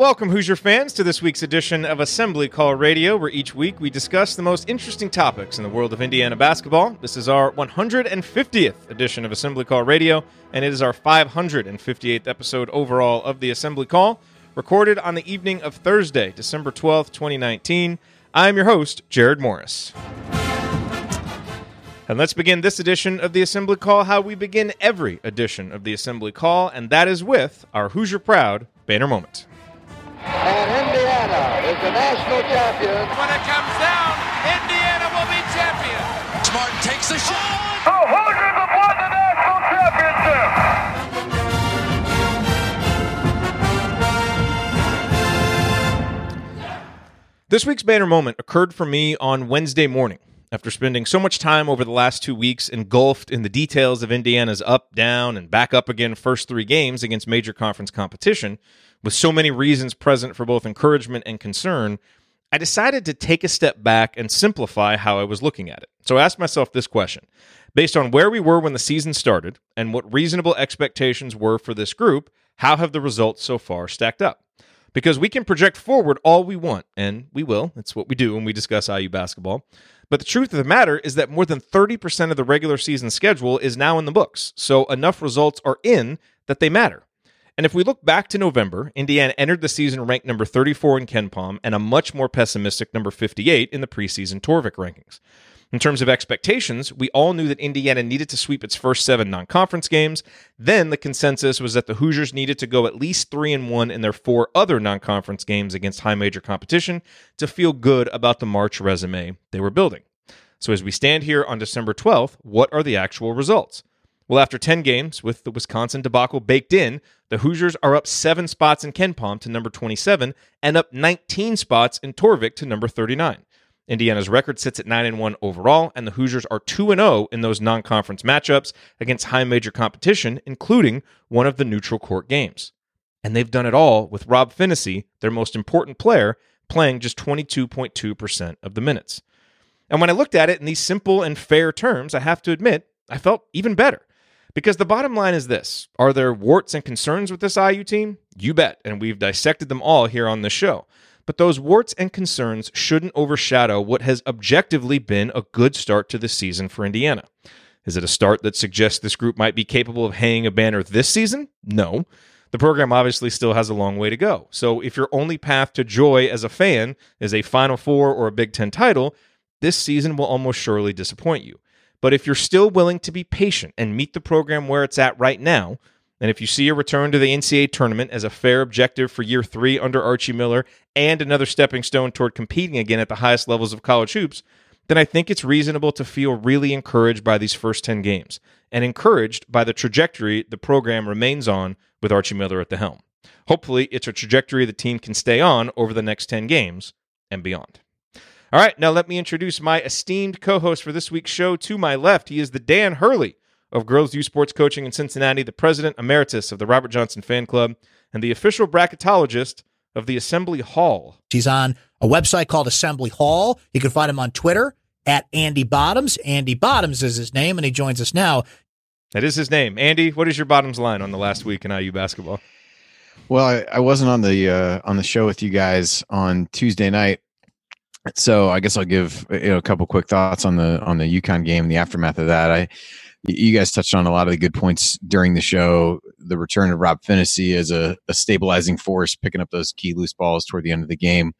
welcome, Hoosier fans, to this week's edition of Assembly Call Radio, where each week we discuss the most interesting topics in the world of Indiana basketball. This is our 150th edition of Assembly Call Radio, and it is our 558th episode overall of the Assembly Call, recorded on the evening of Thursday, December 12th, 2019. I'm your host, Jerod Morris. And let's begin this edition of the Assembly Call how we begin every edition of the Assembly Call, and that is with our Hoosier Proud banner moment. And Indiana is the national champion. When it comes down, Indiana will be champion. Smart takes the shot. The Hoosiers have won the national championship. This week's banner moment occurred for me on Wednesday morning. After spending so much time over the last two weeks engulfed in the details of Indiana's up, down, and back up again first three games against major conference competition, with so many reasons present for both encouragement and concern, I decided to take a step back and simplify how I was looking at it. So I asked myself this question Based on where we were when the season started and what reasonable expectations were for this group, how have the results so far stacked up? Because we can project forward all we want, and we will. It's what we do when we discuss IU basketball. But the truth of the matter is that more than 30% of the regular season schedule is now in the books. So enough results are in that they matter. And if we look back to November, Indiana entered the season ranked number 34 in KenPom and a much more pessimistic number 58 in the preseason Torvik rankings. In terms of expectations, we all knew that Indiana needed to sweep its first seven non-conference games. Then the consensus was that the Hoosiers needed to go at least three and one in their four other non-conference games against high major competition to feel good about the March resume they were building. So as we stand here on December 12th, what are the actual results? Well, after 10 games with the Wisconsin debacle baked in, the Hoosiers are up seven spots in KenPom to number 27 and up 19 spots in Torvik to number 39. Indiana's record sits at 9 and 1 overall, and the Hoosiers are 2 and 0 in those non conference matchups against high major competition, including one of the neutral court games. And they've done it all with Rob Phinisee, their most important player, playing just 22.2% of the minutes. And when I looked at it in these simple and fair terms, I have to admit, I felt even better. Because the bottom line is this Are there warts and concerns with this IU team? You bet. And we've dissected them all here on the show. But those warts and concerns shouldn't overshadow what has objectively been a good start to the season for Indiana. Is it a start that suggests this group might be capable of hanging a banner this season? No. The program obviously still has a long way to go. So if your only path to joy as a fan is a Final Four or a Big Ten title, this season will almost surely disappoint you. But if you're still willing to be patient and meet the program where it's at right now, and if you see a return to the NCAA tournament as a fair objective for year three under Archie Miller and another stepping stone toward competing again at the highest levels of college hoops, then I think it's reasonable to feel really encouraged by these first 10 games and encouraged by the trajectory the program remains on with Archie Miller at the helm. Hopefully, it's a trajectory the team can stay on over the next 10 games and beyond. All right, now let me introduce my esteemed co host for this week's show. To my left, he is the Dan Hurley of Girls U Sports Coaching in Cincinnati, the president emeritus of the Robert Johnson Fan Club, and the official bracketologist of the Assembly Hall. He's on a website called Assembly Hall. You can find him on Twitter at Andy Bottoms. Andy Bottoms is his name, and he joins us now. That is his name. Andy, what is your bottoms line on the last week in IU basketball? Well, I, I wasn't on the uh, on the show with you guys on Tuesday night, so I guess I'll give you know a couple quick thoughts on the on the UConn game, and the aftermath of that. I you guys touched on a lot of the good points during the show. The return of Rob Phinisee as a, a stabilizing force, picking up those key loose balls toward the end of the game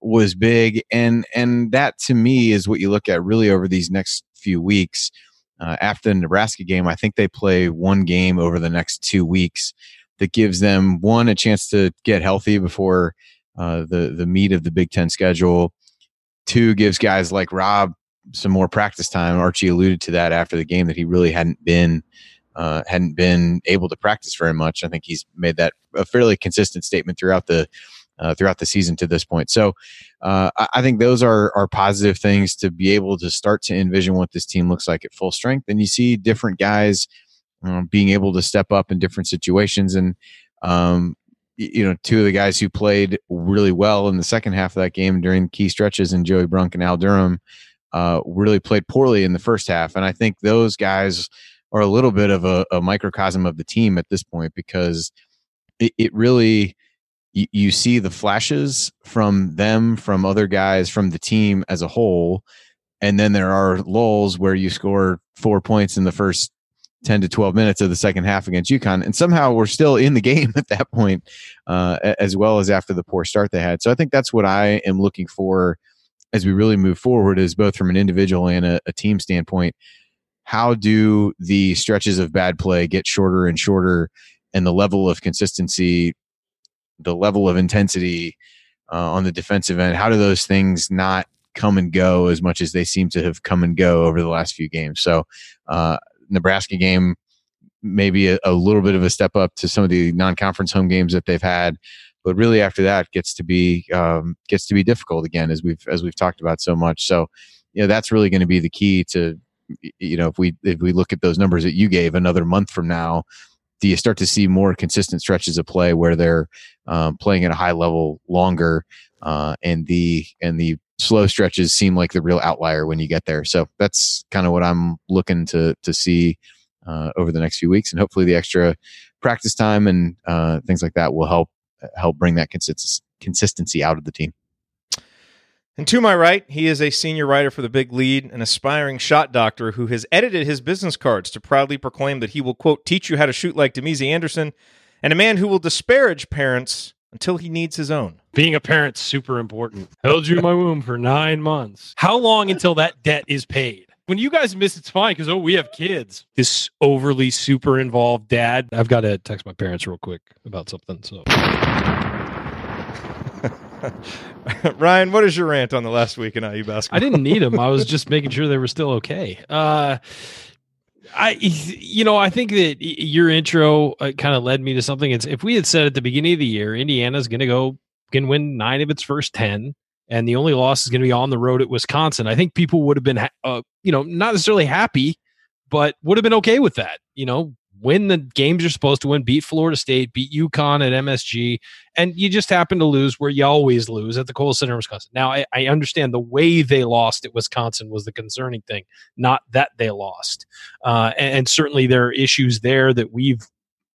was big, and and that to me is what you look at really over these next few weeks. Uh, after the Nebraska game, I think they play one game over the next two weeks that gives them one a chance to get healthy before uh, the the meat of the Big Ten schedule. Two gives guys like Rob some more practice time. Archie alluded to that after the game that he really hadn't been uh, hadn't been able to practice very much. I think he's made that a fairly consistent statement throughout the uh, throughout the season to this point. So uh, I, I, think those are are positive things to be able to start to envision what this team looks like at full strength. And you see different guys um, being able to step up in different situations. And um, you know, two of the guys who played really well in the second half of that game during key stretches, and Joey Brunk and Al Durham, uh, really played poorly in the first half. And I think those guys are a little bit of a, a microcosm of the team at this point because it, it really you, you see the flashes from them, from other guys, from the team as a whole, and then there are lulls where you score four points in the first 10 to 12 minutes of the second half against UConn. And somehow we're still in the game at that point, uh, as well as after the poor start they had. So I think that's what I am looking for as we really move forward is both from an individual and a, a team standpoint. How do the stretches of bad play get shorter and shorter and the level of consistency, the level of intensity uh, on the defensive end? How do those things not come and go as much as they seem to have come and go over the last few games? So, uh, Nebraska game, maybe a, a, little bit of a step up to some of the non-conference home games that they've had, but really after that gets to be um, gets to be difficult again as we've as we've talked about so much. So, you know, that's really going to be the key to you know if we if we look at those numbers that you gave another month from now. Do you start to see more consistent stretches of play where they're um, playing at a high level longer, uh, and the and the slow stretches seem like the real outlier when you get there. So that's kind of what I'm looking to to see uh, over the next few weeks, and hopefully the extra practice time and uh, things like that will help help bring that consist- consistency out of the team. And to my right, he is a senior writer for the Big Lead, an aspiring shot doctor who has edited his business cards to proudly proclaim that he will quote teach you how to shoot like Damezi Anderson, and a man who will disparage parents until he needs his own. Being a parent's super important. Held you in my womb for nine months. How long until that debt is paid? When you guys miss, it's fine because oh, we have kids. This overly super involved dad. I've got to text my parents real quick about something. So, Ryan, what is your rant on the last week in IU basketball? I didn't need them. I was just making sure they were still okay. Uh, I, you know, I think that your intro uh, kind of led me to something. It's if we had said at the beginning of the year, Indiana's going to go can win nine of its first ten, and the only loss is going to be on the road at Wisconsin. I think people would have been, uh, you know, not necessarily happy, but would have been okay with that. You know, win the games you're supposed to win, beat Florida State, beat UConn at MSG, and you just happen to lose where you always lose at the Kohl Center, Wisconsin. Now, I, I, understand the way they lost at Wisconsin was the concerning thing, not that they lost. Uh, and, and, certainly there are issues there that we've,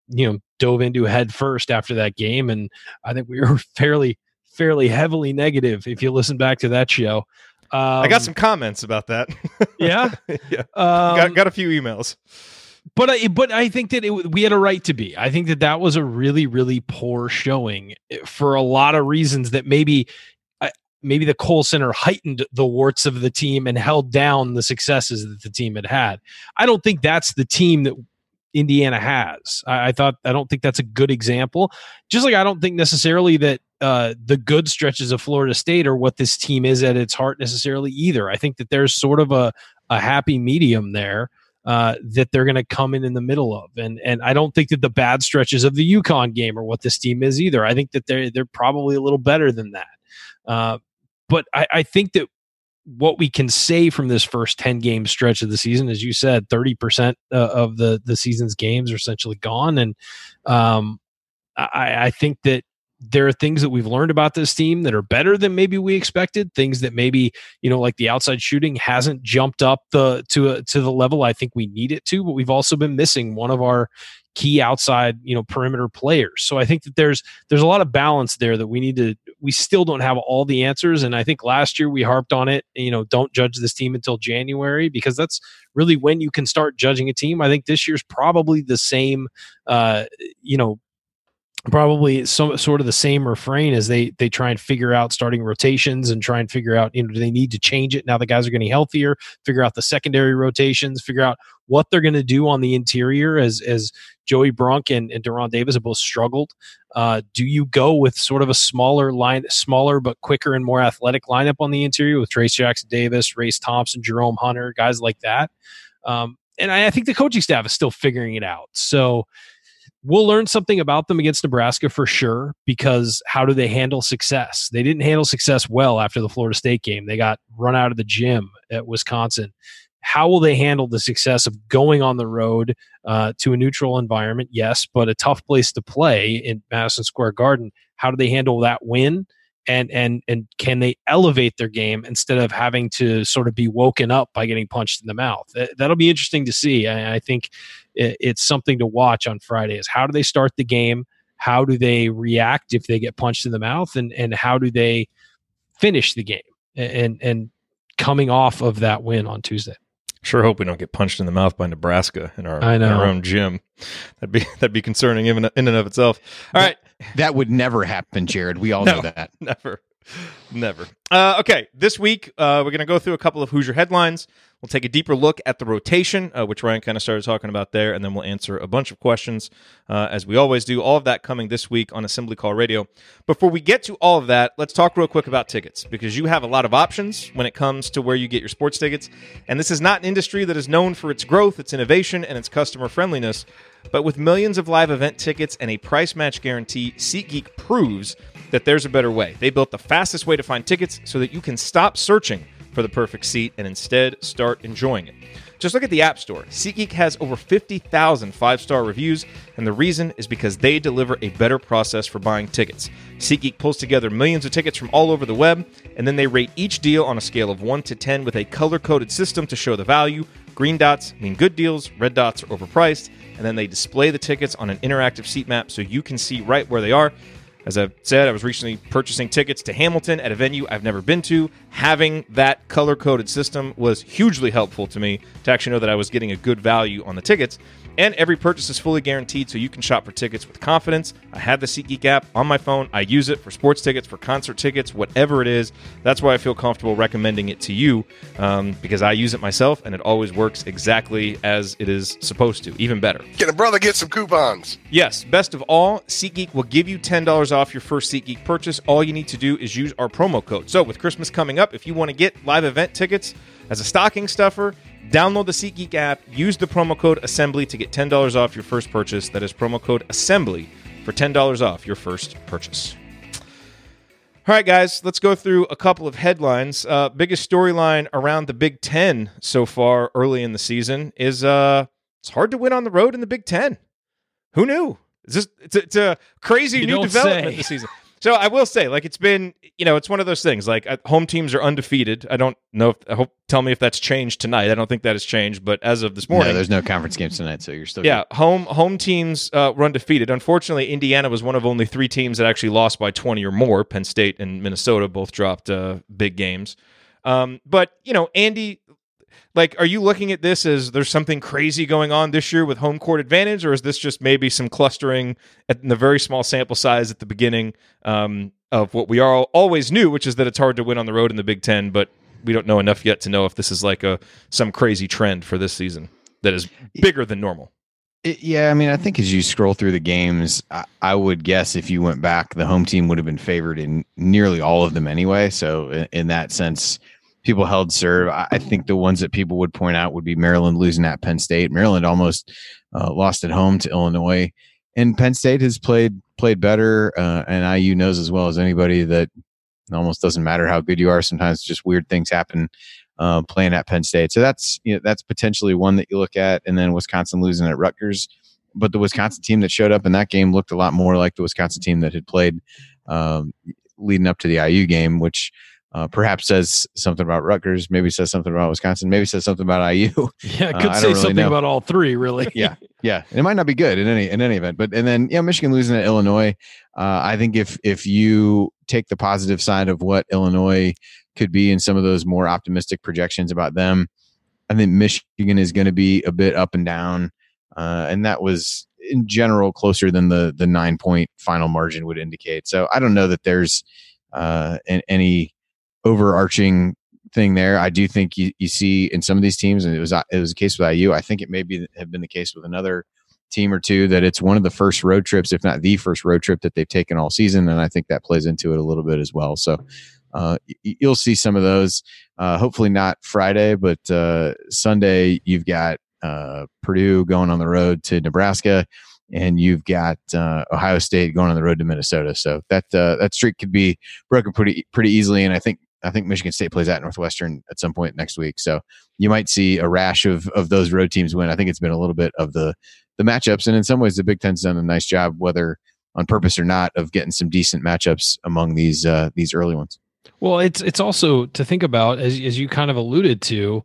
you know, dove into head first after that game, and I think we were fairly, fairly heavily negative. If you listen back to that show. Um, I got um, some comments about that. yeah, yeah. Um, got, got a few emails but I, but I think that it, we had a right to be. I think that that was a really really poor showing eh, for a lot of reasons that maybe maybe the Kohl Center heightened the warts of the team and held down the successes that the team had had. I don't think that's the team that Indiana has. I, I thought I don't think that's a good example. Just like I don't think necessarily that uh, the good stretches of Florida State are what this team is at its heart necessarily either. I think that there's sort of a a happy medium there uh, that they're going to come in in the middle of. And and I don't think that the bad stretches of the UConn game are what this team is either. I think that they're they're probably a little better than that. Uh, but I, I think that what we can say from this first 10 game stretch of the season, as you said, 30% uh, of the, the season's games are essentially gone. And um, I, I think that there are things that we've learned about this team that are better than maybe we expected. Things that maybe you know, like the outside shooting, hasn't jumped up the to a, to the level I think we need it to. But we've also been missing one of our key outside you know perimeter players. So I think that there's there's a lot of balance there that we need to. We still don't have all the answers, and I think last year we harped on it. You know, don't judge this team until January because that's really when you can start judging a team. I think this year's probably the same. Uh, you know probably some sort of the same refrain as they they try and figure out starting rotations and try and figure out you know do they need to change it now the guys are getting healthier figure out the secondary rotations figure out what they're going to do on the interior as as Joey Brunk and, and De'Ron Davis have both struggled. Uh, do you go with sort of a smaller line, smaller but quicker and more athletic lineup on the interior with Trayce Jackson Davis, Race Thompson, Jerome Hunter, guys like that? Um, and I, I think the coaching staff is still figuring it out. So we'll learn something about them against Nebraska for sure because how do they handle success? They didn't handle success well after the Florida State game. They got run out of the gym at Wisconsin. How will they handle the success of going on the road uh, to a neutral environment? Yes, but a tough place to play in Madison Square Garden. How do they handle that win? and and and can they elevate their game instead of having to sort of be woken up by getting punched in the mouth that'll be interesting to see i, I think it's something to watch on friday is how do they start the game how do they react if they get punched in the mouth and and how do they finish the game and and coming off of that win on Tuesday. Sure hope we don't get punched in the mouth by Nebraska in our, I in our own gym. That'd be that'd be concerning in, in and of itself. All right, That would never happen, Jerod. We all No. know that. never, never. Uh, okay, this week uh, we're going to go through a couple of Hoosier headlines. We'll take a deeper look at the rotation, uh, which Ryan kind of started talking about there, and then we'll answer a bunch of questions uh, as we always do. All of that coming this week on Assembly Call Radio. Before we get to all of that, let's talk real quick about tickets because you have a lot of options when it comes to where you get your sports tickets, and this is not an industry that is known for its growth, its innovation, and its customer friendliness. But with millions of live event tickets and a price match guarantee, SeatGeek proves that there's a better way. They built the fastest way to find tickets so that you can stop searching for the perfect seat and instead start enjoying it. Just look at the App Store. SeatGeek has over 50,000 five star reviews, and the reason is because they deliver a better process for buying tickets. SeatGeek pulls together millions of tickets from all over the web, and then they rate each deal on a scale of 1 to 10 with a color coded system to show the value. Green dots mean good deals, red dots are overpriced, and then they display the tickets on an interactive seat map so you can see right where they are. As I've said, I was recently purchasing tickets to Hamilton at a venue I've never been to. Having that color coded system was hugely helpful to me to actually know that I was getting a good value on the tickets. And every purchase is fully guaranteed, so you can shop for tickets with confidence. I have the SeatGeek app on my phone. I use it for sports tickets, for concert tickets, whatever it is. That's why I feel comfortable recommending it to you um, because I use it myself and it always works exactly as it is supposed to, even better. Can a brother get some coupons? Yes, best of all, SeatGeek will give you $10 off your first SeatGeek purchase. All you need to do is use our promo code. So, with Christmas coming up, if you want to get live event tickets as a stocking stuffer, download the SeatGeek app, use the promo code ASSEMBLY to get $10 off your first purchase. That is promo code ASSEMBLY for $10 off your first purchase. All right, guys, let's go through a couple of headlines. Uh, biggest storyline around the Big Ten so far early in the season is uh, it's hard to win on the road in the Big Ten. Who knew? It's just it's a, it's a crazy You new development say. this season. So I will say, like, it's been, you know, it's one of those things. Like, uh, home teams are undefeated. I don't know if, I hope, tell me if that's changed tonight. I don't think that has changed, but as of this morning, No, there's no conference games tonight, so you're still yeah, home home teams uh, were undefeated. Unfortunately, Indiana was one of only three teams that actually lost by 20 or more. Penn State and Minnesota both dropped uh, big games. Um, but you know, Andy, like, are you looking at this as there's something crazy going on this year with home court advantage, or is this just maybe some clustering at, in the very small sample size at the beginning um, of what we all always knew, which is that it's hard to win on the road in the Big Ten, but we don't know enough yet to know if this is like a some crazy trend for this season that is bigger than normal. It- yeah, I mean, I think as you scroll through the games, I, I would guess if you went back, the home team would have been favored in nearly all of them anyway. So, in, in that sense, people held serve. I, think the ones that people would point out would be Maryland losing at Penn State. Maryland almost uh, lost at home to Illinois, and Penn State has played played better. Uh, and IU knows as well as anybody that it almost doesn't matter how good you are. Sometimes just weird things happen uh, playing at Penn State. So that's you know that's potentially one that you look at, and then Wisconsin losing at Rutgers. But the Wisconsin team that showed up in that game looked a lot more like the Wisconsin team that had played um, leading up to the IU game, which uh, perhaps says something about Rutgers, maybe says something about Wisconsin, maybe says something about IU. Yeah, Uh, could don't say really something know. about all three, really. yeah, yeah, and it might not be good in any in any event. But and then yeah, Michigan losing at Illinois. Uh, I think if if you take the positive side of what Illinois could be in some of those more optimistic projections about them, I think Michigan is going to be a bit up and down, uh, and that was in general closer than the the nine point final margin would indicate. So I don't know that there's uh, any overarching thing there. I do think you, you see in some of these teams, and it was it was a case with IU. I think it may be have been the case with another team or two that it's one of the first road trips, if not the first road trip that they've taken all season, and I think that plays into it a little bit as well. So uh, you'll see some of those. Uh, hopefully not Friday, but uh, Sunday you've got uh, Purdue going on the road to Nebraska. And you've got uh, Ohio State going on the road to Minnesota, so that uh, that streak could be broken pretty pretty easily. And I think I think Michigan State plays at Northwestern at some point next week. So you might see a rash of of those road teams win. I think it's been a little bit of the the matchups, and in some ways, the Big Ten's done a nice job, whether on purpose or not, of getting some decent matchups among these uh, these early ones. Well, it's it's also to think about as as you kind of alluded to.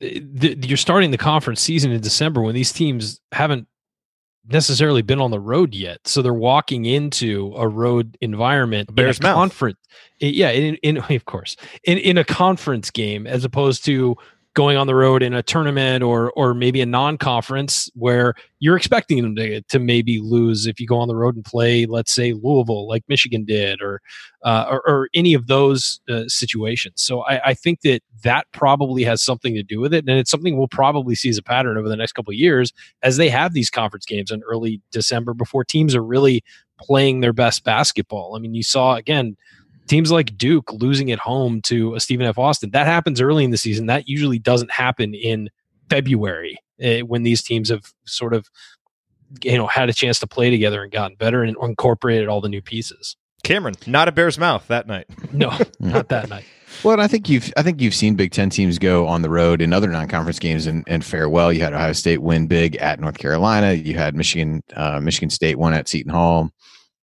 eh, The, you're starting the conference season in December when these teams haven't necessarily been on the road yet. So they're walking into a road environment Bears a mouth. conference. Eh, yeah, in, in of course. In in a conference game as opposed to going on the road in a tournament or or maybe a non-conference where you're expecting them to, to maybe lose if you go on the road and play let's say Louisville like Michigan did or uh, or, or any of those uh, situations. So I, I think that that probably has something to do with it and it's something we'll probably see as a pattern over the next couple of years as they have these conference games in early December before teams are really playing their best basketball. I mean you saw again teams like Duke losing at home to a Stephen F. Austin. That happens early in the season. That usually doesn't happen in February eh, when these teams have sort of you know had a chance to play together and gotten better and incorporated all the new pieces. Cameron, not a Bears mouth that night. No, not that night. Well, I think you've I think you've seen Big Ten teams go on the road in other non-conference games and, and fare well. You had Ohio State win big at North Carolina. You had Michigan uh, Michigan State won at Seton Hall.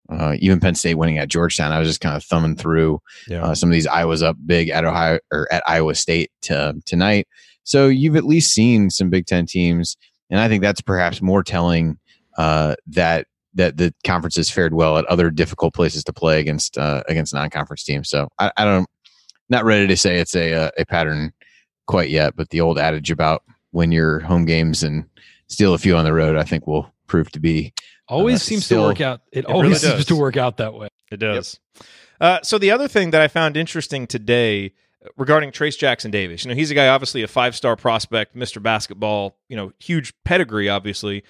Uh, even Penn State winning at Georgetown. I was just kind of thumbing through Yeah. uh, some of these. Iowa's up big at Ohio or at Iowa State to, tonight. So you've at least seen some Big Ten teams, and I think that's perhaps more telling uh, that that the conference has fared well at other difficult places to play against uh, against non-conference teams. So I, I don't not ready to say it's a uh, a pattern quite yet, but the old adage about win your home games and steal a few on the road, I think will prove to be Always seems still- to work out. It, really always does. seems to work out that way. It does. Uh, so the other thing that I found interesting today uh, regarding Trayce Jackson Davis, you know, he's a guy obviously a five star prospect, Mr. Basketball, you know, huge pedigree, obviously,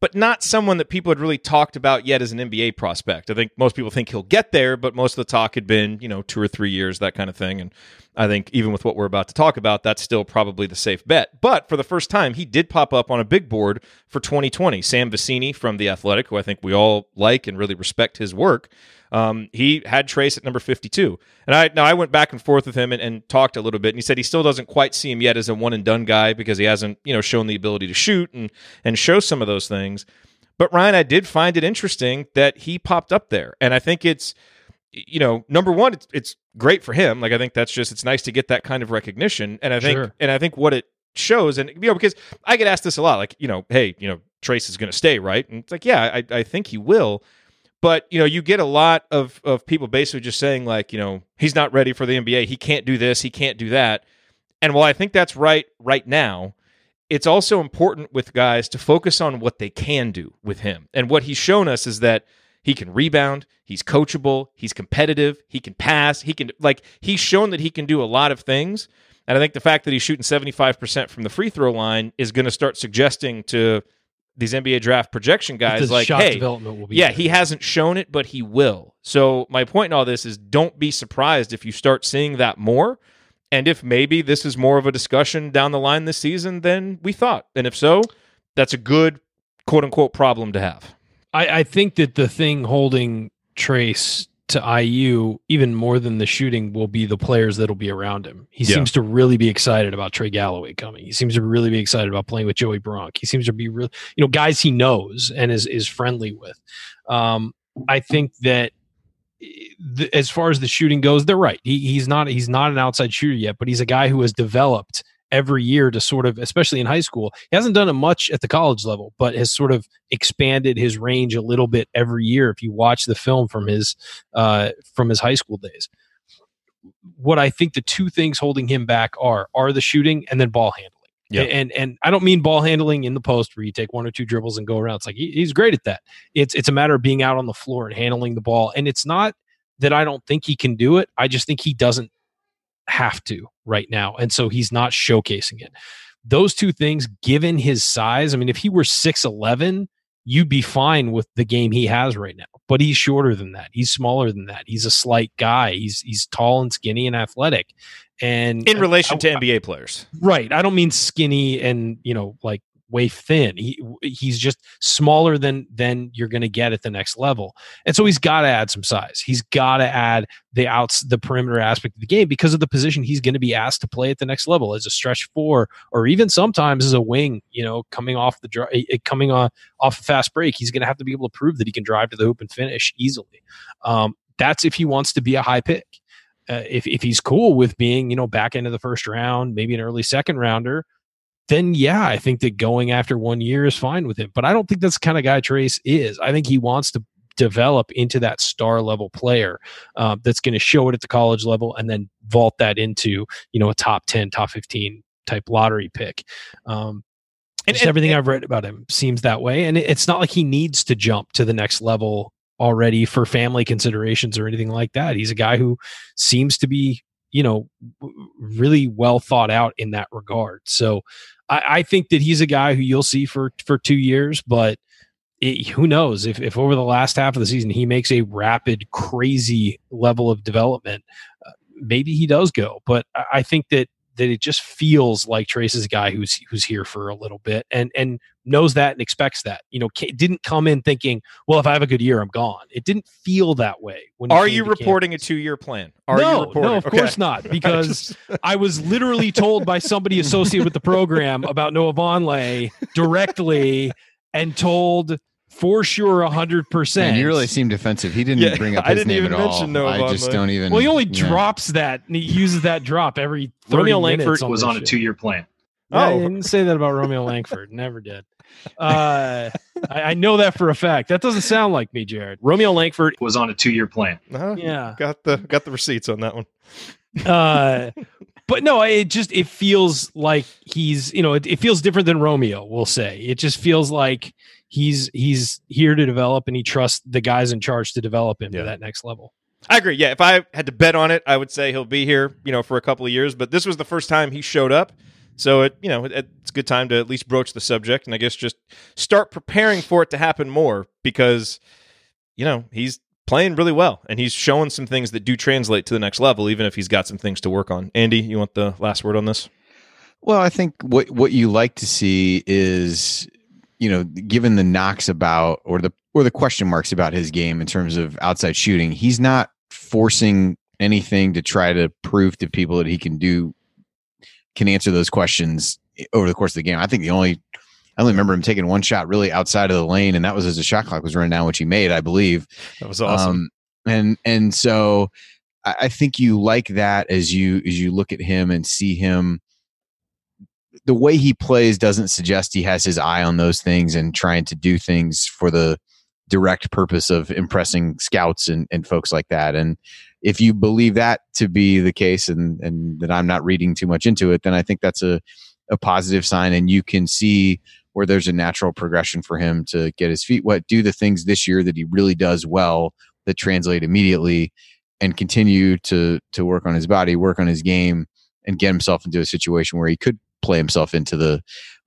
but not someone that people had really talked about yet as an NBA prospect. I think most people think he'll get there, but most of the talk had been, you know, two or three years, that kind of thing. And I think even with what we're about to talk about, that's still probably the safe bet. But for the first time, he did pop up on a big board for 2020. Sam Vecenie from The Athletic, who I think we all like and really respect his work, um, he had Trayce at number 52. And I now I went back and forth with him and, and talked a little bit, and he said he still doesn't quite see him yet as a one and done guy because he hasn't, you know, shown the ability to shoot and and show some of those things. But Ryan, I did find it interesting that he popped up there, and I think it's, you know, number one, it's, it's great for him. Like I think that's just it's nice to get that kind of recognition, and I think Sure. and I think what it shows, and you know, because I get asked this a lot, like you know, hey, you know, Trayce is going to stay, right? And it's like, yeah, I, I think he will. But you know, you get a lot of of people basically just saying like, you know, he's not ready for the NBA. He can't do this. He can't do that. And while I think that's right right now, it's also important with guys to focus on what they can do with him. And what he's shown us is that he can rebound, he's coachable, he's competitive, he can pass, he can like he's shown that he can do a lot of things. And I think the fact that he's shooting 75% from the free throw line is going to start suggesting to these NBA draft projection guys like, hey, development will be yeah, there. he hasn't shown it, but he will. So my point in all this is don't be surprised if you start seeing that more. And if maybe this is more of a discussion down the line this season than we thought. And if so, that's a good quote unquote problem to have. I, I think that the thing holding Trayce to IU even more than the shooting will be the players that'll be around him. He Yeah. seems to really be excited about Trey Galloway coming. He seems to really be excited about playing with Joey Brunk. He seems to be real, you know, guys he knows and is is friendly with. Um, I think that eh, the, as far as the shooting goes, they're right. He, he's not he's not an outside shooter yet, but he's a guy who has developed every year to sort of, especially in high school. He hasn't done it much at the college level, but has sort of expanded his range a little bit every year. If you watch the film from his uh, from his high school days, what I think the two things holding him back are are the shooting and then ball handling. Yeah. And and I don't mean ball handling in the post where you take one or two dribbles and go around. It's like he, he's great at that. It's it's a matter of being out on the floor and handling the ball. And it's not that I don't think he can do it. I just think he doesn't have to right now. And so he's not showcasing it. Those two things, given his size, I mean, if he were 6'11, you'd be fine with the game he has right now. But he's shorter than that. He's smaller than that. He's a slight guy. He's he's tall and skinny and athletic. And In relation to I- NBA players. Right. I don't mean skinny and, you know, like waif thin. He he's just smaller than than you're going to get at the next level. And so he's got to add some size. He's got to add the outs the perimeter aspect of the game because of the position he's going to be asked to play at the next level as a stretch four or even sometimes as a wing, you know, coming off the dri- eh, coming on off a fast break, he's going to have to be able to prove that he can drive to the hoop and finish easily. Um, that's if he wants to be a high pick. Uh, if if he's cool with being, you know, back into the first round, maybe an early second rounder, then yeah, I think that going after one year is fine with him. But I don't think that's the kind of guy Trayce is. I think he wants to develop into that star level player uh, that's going to show it at the college level and then vault that into you know a top 10 top 15 type lottery pick um, and, and everything and, I've read about him seems that way. And it's not like he needs to jump to the next level already for family considerations or anything like that. He's a guy who seems to be, you know, really well thought out in that regard. So I, I think that he's a guy who you'll see for for two years, but it, who knows if, if over the last half of the season he makes a rapid, crazy level of development, uh, maybe he does go. But I think that that it just feels like Trayce is a guy who's who's here for a little bit and and knows that and expects that. You know, didn't come in thinking, well, if I have a good year, I'm gone. It didn't feel that way. When Are you reporting campus. a two year plan? Are no, no, of okay. course not, because I was literally told by somebody associated with the program about Noah Vonleh directly and told for sure, hundred percent. You really seem defensive. He didn't yeah, bring up his name at all. Noah I just don't even. Well, he only yeah. drops that. And he uses that drop every. Romeo Langford on was on a two-year plan. Oh, I didn't say that about Romeo Langford. Never did. Uh, I, I, know that for a fact. That doesn't sound like me, Jerod. Romeo Langford was on a two-year plan. Uh-huh. Yeah, got the got the receipts on that one. uh, but no, it just it feels like he's you know it, it feels different than Romeo. We'll say it just feels like he's he's here to develop and he trusts the guys in charge to develop him yeah. to that next level. I agree. Yeah, if I had to bet on it, I would say he'll be here, you know, for a couple of years. But this was the first time he showed up, so it, you know, it, it's a good time to at least broach the subject, and I guess just start preparing for it to happen more because, you know, he's playing really well and he's showing some things that do translate to the next level, even if he's got some things to work on. Andy, you want the last word on this? Well, I think what what you like to see is you know, given the knocks about or the or the question marks about his game in terms of outside shooting, he's not forcing anything to try to prove to people that he can do can answer those questions over the course of the game. I think the only I only remember him taking one shot really outside of the lane, and that was as the shot clock was running down, which he made, I believe. That was awesome. Um, and and so I, I think you like that as you as you look at him and see him the way he plays doesn't suggest he has his eye on those things and trying to do things for the direct purpose of impressing scouts and, and folks like that. And if you believe that to be the case and, and that I'm not reading too much into it, then I think that's a, a positive sign. And you can see where there's a natural progression for him to get his feet wet, do the things this year that he really does well that translate immediately and continue to to work on his body, work on his game and get himself into a situation where he could play himself into the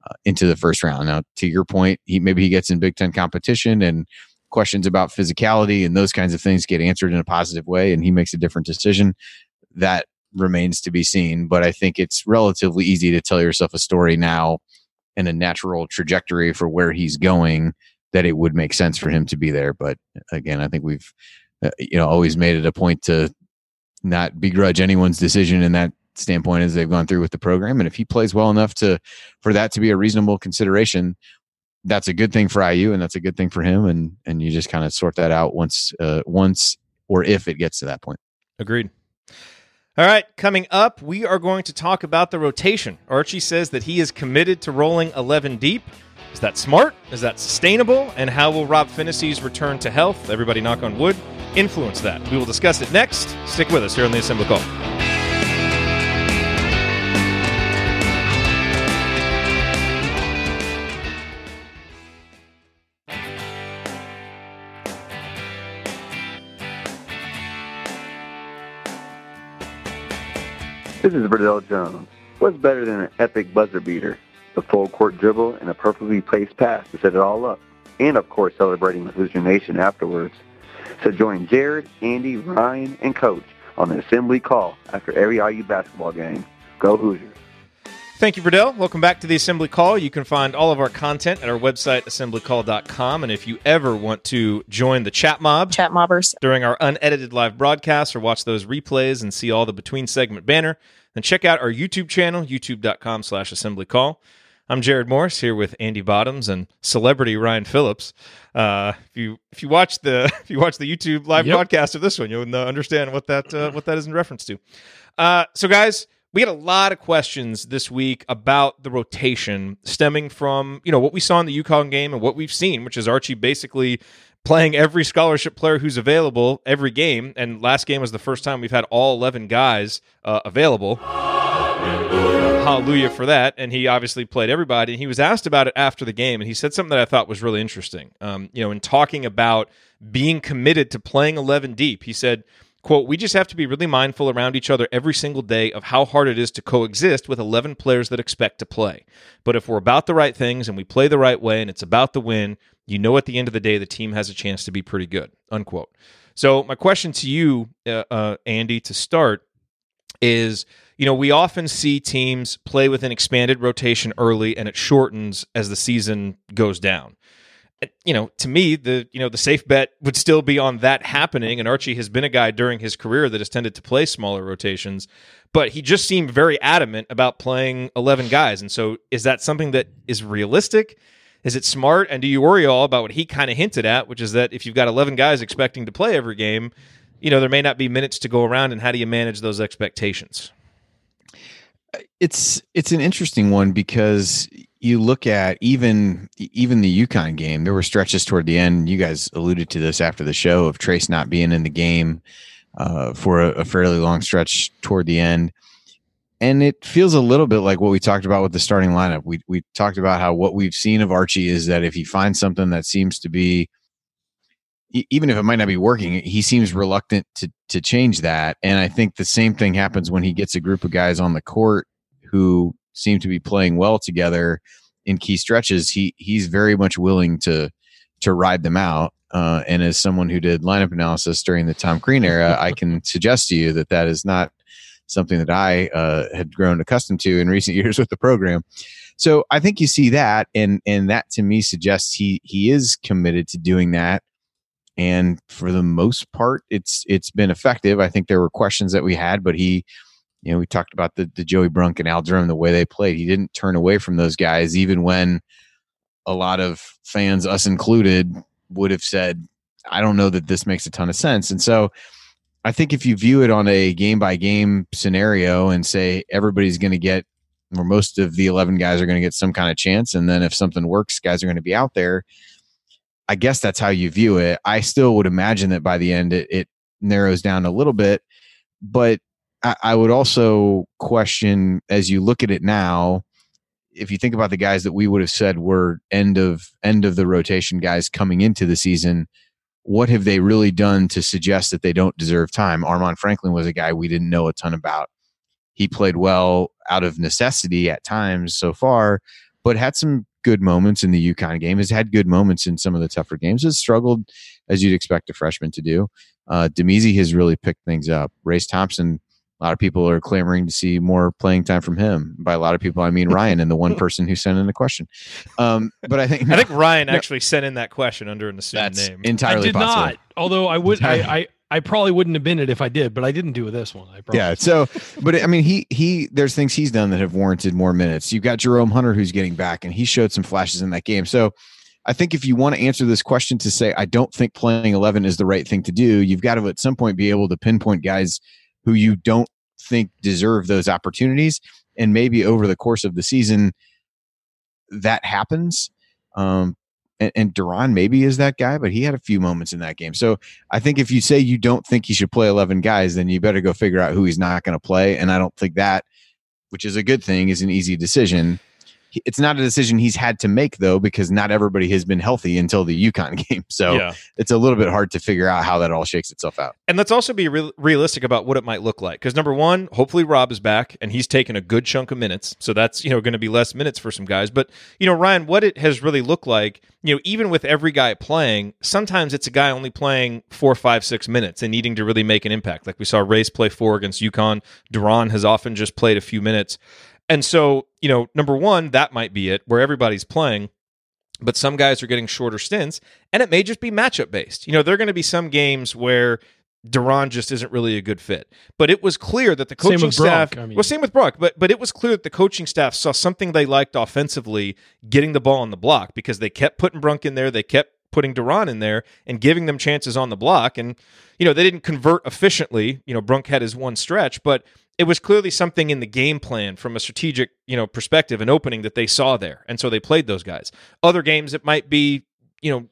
uh, into the first round. Now, to your point, he maybe he gets in Big Ten competition and questions about physicality and those kinds of things get answered in a positive way, and he makes a different decision. That remains to be seen, but I think it's relatively easy to tell yourself a story now and a natural trajectory for where he's going that it would make sense for him to be there. But again, I think we've uh, you know always made it a point to not begrudge anyone's decision in that standpoint as they've gone through with the program. And if he plays well enough to for that to be a reasonable consideration, that's a good thing for IU and that's a good thing for him. And and you just kind of sort that out once uh, once or if it gets to that point. Agreed. All right, coming up, we are going to talk about the rotation. Archie says that he is committed to rolling 11 deep. Is that smart? Is that sustainable? And how will Rob Phinisee's return to health, everybody knock on wood, influence that? We will discuss it next. Stick with us here on the Assembly Call. This is Verdell Jones. What's better than an epic buzzer beater? The full court dribble and a perfectly placed pass to set it all up. And of course, celebrating with Hoosier Nation afterwards. So join Jerod, Andy, Ryan, and Coach on the assembly call after every IU basketball game. Go Hoosiers. Thank you, Verdell. Welcome back to the Assembly Call. You can find all of our content at our website, assemblycall.com. And if you ever want to join the chat mob, chat mobbers, during our unedited live broadcasts or watch those replays and see all the between segment banner, then check out our YouTube channel, youtube.com slash assemblycall. I'm Jerod Morris here with Andy Bottoms and celebrity Ryan Phillips. Uh, if you if you watch the if you watch the YouTube live yep. broadcast of this one, you'll understand what that uh, what that is in reference to. Uh, so, guys, we had a lot of questions this week about the rotation stemming from, you know, what we saw in the UConn game and what we've seen, which is Archie basically playing every scholarship player who's available every game. And last game was the first time we've had all 11 guys uh, available. Hallelujah for that. And he obviously played everybody. And he was asked about it after the game. And he said something that I thought was really interesting. Um, you know, in talking about being committed to playing 11 deep, he said, quote, we just have to be really mindful around each other every single day of how hard it is to coexist with 11 players that expect to play. But if we're about the right things and we play the right way and it's about the win, you know at the end of the day the team has a chance to be pretty good, unquote. So my question to you, uh, uh, Andy, to start is you know, we often see teams play with an expanded rotation early and it shortens as the season goes down. You know, to me, the you know the safe bet would still be on that happening. And Archie has been a guy during his career that has tended to play smaller rotations, but he just seemed very adamant about playing eleven guys. And so, is that something that is realistic? Is it smart? And do you worry all about what he kind of hinted at, which is that if you've got eleven guys expecting to play every game, you know there may not be minutes to go around, and how do you manage those expectations? it's it's an interesting one because you look at even even the UConn game. There were stretches toward the end. You guys alluded to this after the show of Trayce not being in the game uh, for a, a, fairly long stretch toward the end, and it feels a little bit like what we talked about with the starting lineup. We we talked about how what we've seen of Archie is that if he finds something that seems to be even if it might not be working, he seems reluctant to to change that. And I think the same thing happens when he gets a group of guys on the court who seem to be playing well together in key stretches. He he's very much willing to to ride them out. Uh, and as someone who did lineup analysis during the Tom Crean era, I can suggest to you that that is not something that I uh, had grown accustomed to in recent years with the program. So I think you see that, and and that to me suggests he he is committed to doing that and for the most part it's it's been effective i think there were questions that we had but he you know we talked about the, the joey brunk and al durham the way they played he didn't turn away from those guys even when a lot of fans us included would have said i don't know that this makes a ton of sense and so i think if you view it on a game by game scenario and say everybody's going to get or most of the 11 guys are going to get some kind of chance and then if something works guys are going to be out there I guess that's how you view it. I still would imagine that by the end it, it narrows down a little bit, but I, I, would also question as you look at it now, if you think about the guys that we would have said were end of end of the rotation guys coming into the season, what have they really done to suggest that they don't deserve time? Armaan Franklin was a guy we didn't know a ton about. He played well out of necessity at times so far, but had some good moments in the UConn game, has had good moments in some of the tougher games, has struggled as you'd expect a freshman to do. Uh, Damezi has really picked things up. Race Thompson, a lot of people are clamoring to see more playing time from him. By a lot of people, I mean Ryan and the one person who sent in the question. Um, but I think no, I think Ryan no, actually sent in that question under an assumed name. Entirely I did possible. not. Although I would, I, I I probably wouldn't have been it if I did, but I didn't do with this one. I probably yeah. So, but I mean, he he there's things he's done that have warranted more minutes. You've got Jerome Hunter who's getting back, and he showed some flashes in that game. So, I think if you want to answer this question to say I don't think playing 11 is the right thing to do, you've got to at some point be able to pinpoint guys who you don't think deserve those opportunities, and maybe over the course of the season that happens. Um, and, and De'Ron maybe is that guy, but he had a few moments in that game. So I think if you say you don't think he should play 11 guys, then you better go figure out who he's not going to play. And I don't think that, which is a good thing, is an easy decision it's not a decision he's had to make though because not everybody has been healthy until the UConn game. So yeah. it's a little bit hard to figure out how that all shakes itself out. And let's also be re- realistic about what it might look like because number one, hopefully Rob is back and he's taken a good chunk of minutes, so that's you know going to be less minutes for some guys. But you know Ryan, what it has really looked like, you know, even with every guy playing, sometimes it's a guy only playing four, five, six minutes and needing to really make an impact. Like we saw Race play four against UConn. De'Ron has often just played a few minutes. And so, you know, number one, that might be it where everybody's playing, but some guys are getting shorter stints, and it may just be matchup based. You know, there are going to be some games where De'Ron just isn't really a good fit. But it was clear that the coaching staff I mean. well, same with Brock, but but it was clear that the coaching staff saw something they liked offensively, getting the ball on the block because they kept putting Brunk in there, they kept putting De'Ron in there and giving them chances on the block. And, you know, they didn't convert efficiently. You know, Brunk had his one stretch, but it was clearly something in the game plan from a strategic, you know, perspective and opening that they saw there. And so they played those guys. Other games it might be, you know,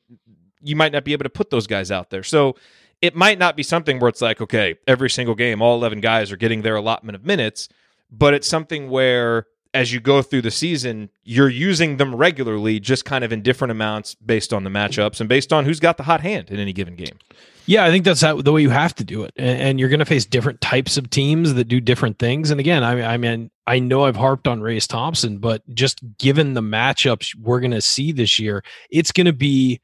you might not be able to put those guys out there. So it might not be something where it's like, okay, every single game, all 11 guys are getting their allotment of minutes, but it's something where as you go through the season, you're using them regularly, just kind of in different amounts based on the matchups and based on who's got the hot hand in any given game. Yeah, I think that's how, the way you have to do it, and, and you're going to face different types of teams that do different things. And again, I, I mean, I know I've harped on Race Thompson, but just given the matchups we're going to see this year, it's going to be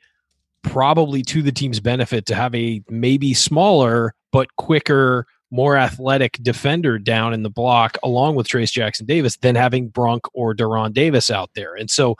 probably to the team's benefit to have a maybe smaller but quicker more athletic defender down in the block along with Trayce Jackson Davis than having Brunk or De'Ron Davis out there. And so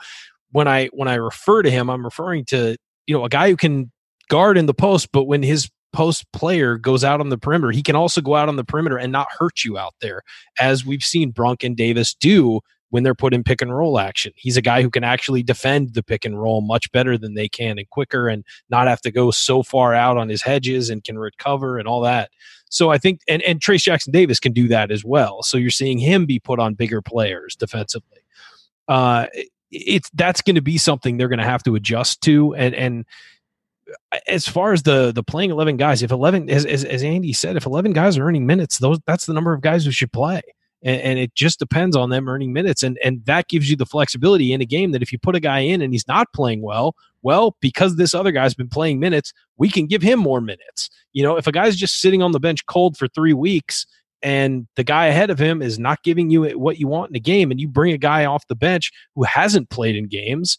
when I when I refer to him, I'm referring to, you know, a guy who can guard in the post, but when his post player goes out on the perimeter, he can also go out on the perimeter and not hurt you out there, as we've seen Brunk and Davis do when they're put in pick and roll action. He's a guy who can actually defend the pick and roll much better than they can and quicker and not have to go so far out on his hedges and can recover and all that. So I think, and, and Trayce Jackson Davis can do that as well. So you're seeing him be put on bigger players defensively. Uh, it's that's going to be something they're going to have to adjust to. And and as far as the the playing eleven guys, if eleven, as, as, as Andy said, if eleven guys are earning minutes, those that's the number of guys who should play. And, and it just depends on them earning minutes, and and that gives you the flexibility in a game that if you put a guy in and he's not playing well, well, because this other guy's been playing minutes, we can give him more minutes. You know, if a guy's just sitting on the bench cold for three weeks and the guy ahead of him is not giving you what you want in a game, and you bring a guy off the bench who hasn't played in games,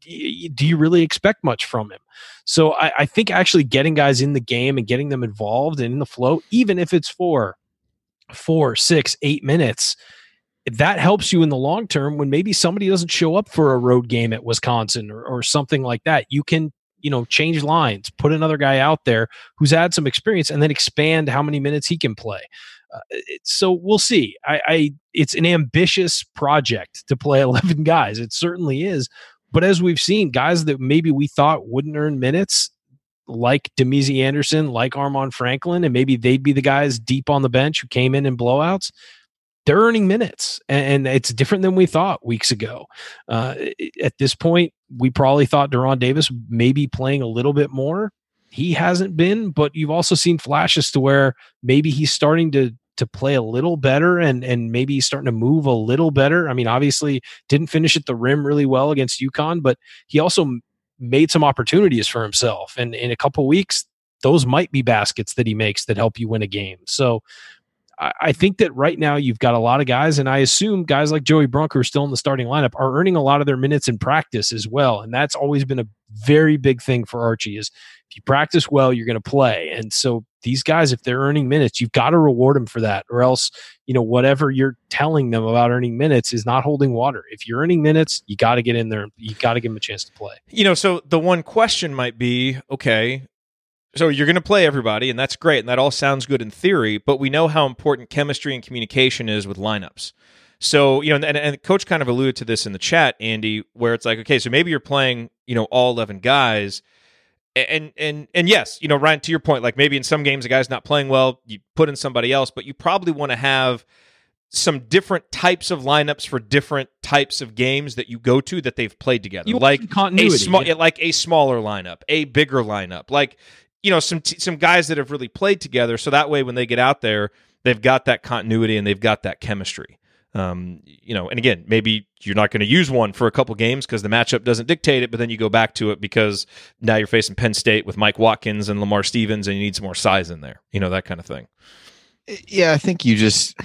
do you really expect much from him? So I, I think actually getting guys in the game and getting them involved and in the flow, even if it's for four, six, eight minutes, that helps you in the long term when maybe somebody doesn't show up for a road game at Wisconsin or, or something like that. You can, you know, change lines, put another guy out there who's had some experience, and then expand how many minutes he can play. Uh, so we'll see. I, I, it's an ambitious project to play 11 guys. It certainly is. But as we've seen, guys that maybe we thought wouldn't earn minutes, like Damezi Anderson, like Armaan Franklin, and maybe they'd be the guys deep on the bench who came in in blowouts they're earning minutes and, it's different than we thought weeks ago. Uh, at this point, we probably thought De'Ron Davis may be playing a little bit more. He hasn't been, but you've also seen flashes to where maybe he's starting to to play a little better and and maybe he's starting to move a little better. I mean, obviously didn't finish at the rim really well against UConn, but he also made some opportunities for himself. And in a couple weeks, those might be baskets that he makes that help you win a game. So I think that right now you've got a lot of guys, and I assume guys like Joey Brunk, who are still in the starting lineup, are earning a lot of their minutes in practice as well. And that's always been a very big thing for Archie is if you practice well, you're going to play. And so these guys, if they're earning minutes, you've got to reward them for that, or else, you know, whatever you're telling them about earning minutes is not holding water. If you're earning minutes, you got to get in there. You got to give them a chance to play. You know, so the one question might be, okay, so you're going to play everybody, and that's great, and that all sounds good in theory. But we know how important chemistry and communication is with lineups. So you know, and, and coach kind of alluded to this in the chat, Andy, where it's like, okay, so maybe you're playing, you know, all eleven guys, and and and yes, you know, Ryan, to your point, like maybe in some games a guy's not playing well, you put in somebody else, but you probably want to have some different types of lineups for different types of games that you go to that they've played together. You like continuity, a small, yeah. like a smaller lineup, a bigger lineup, like you know some t- some guys that have really played together. So that way, when they get out there, they've got that continuity and they've got that chemistry. Um, you know, and again, maybe you're not going to use one for a couple games because the matchup doesn't dictate it, but then you go back to it because now you're facing Penn State with Mike Watkins and Lamar Stevens, and you need some more size in there. You know that kind of thing. Yeah, I think you just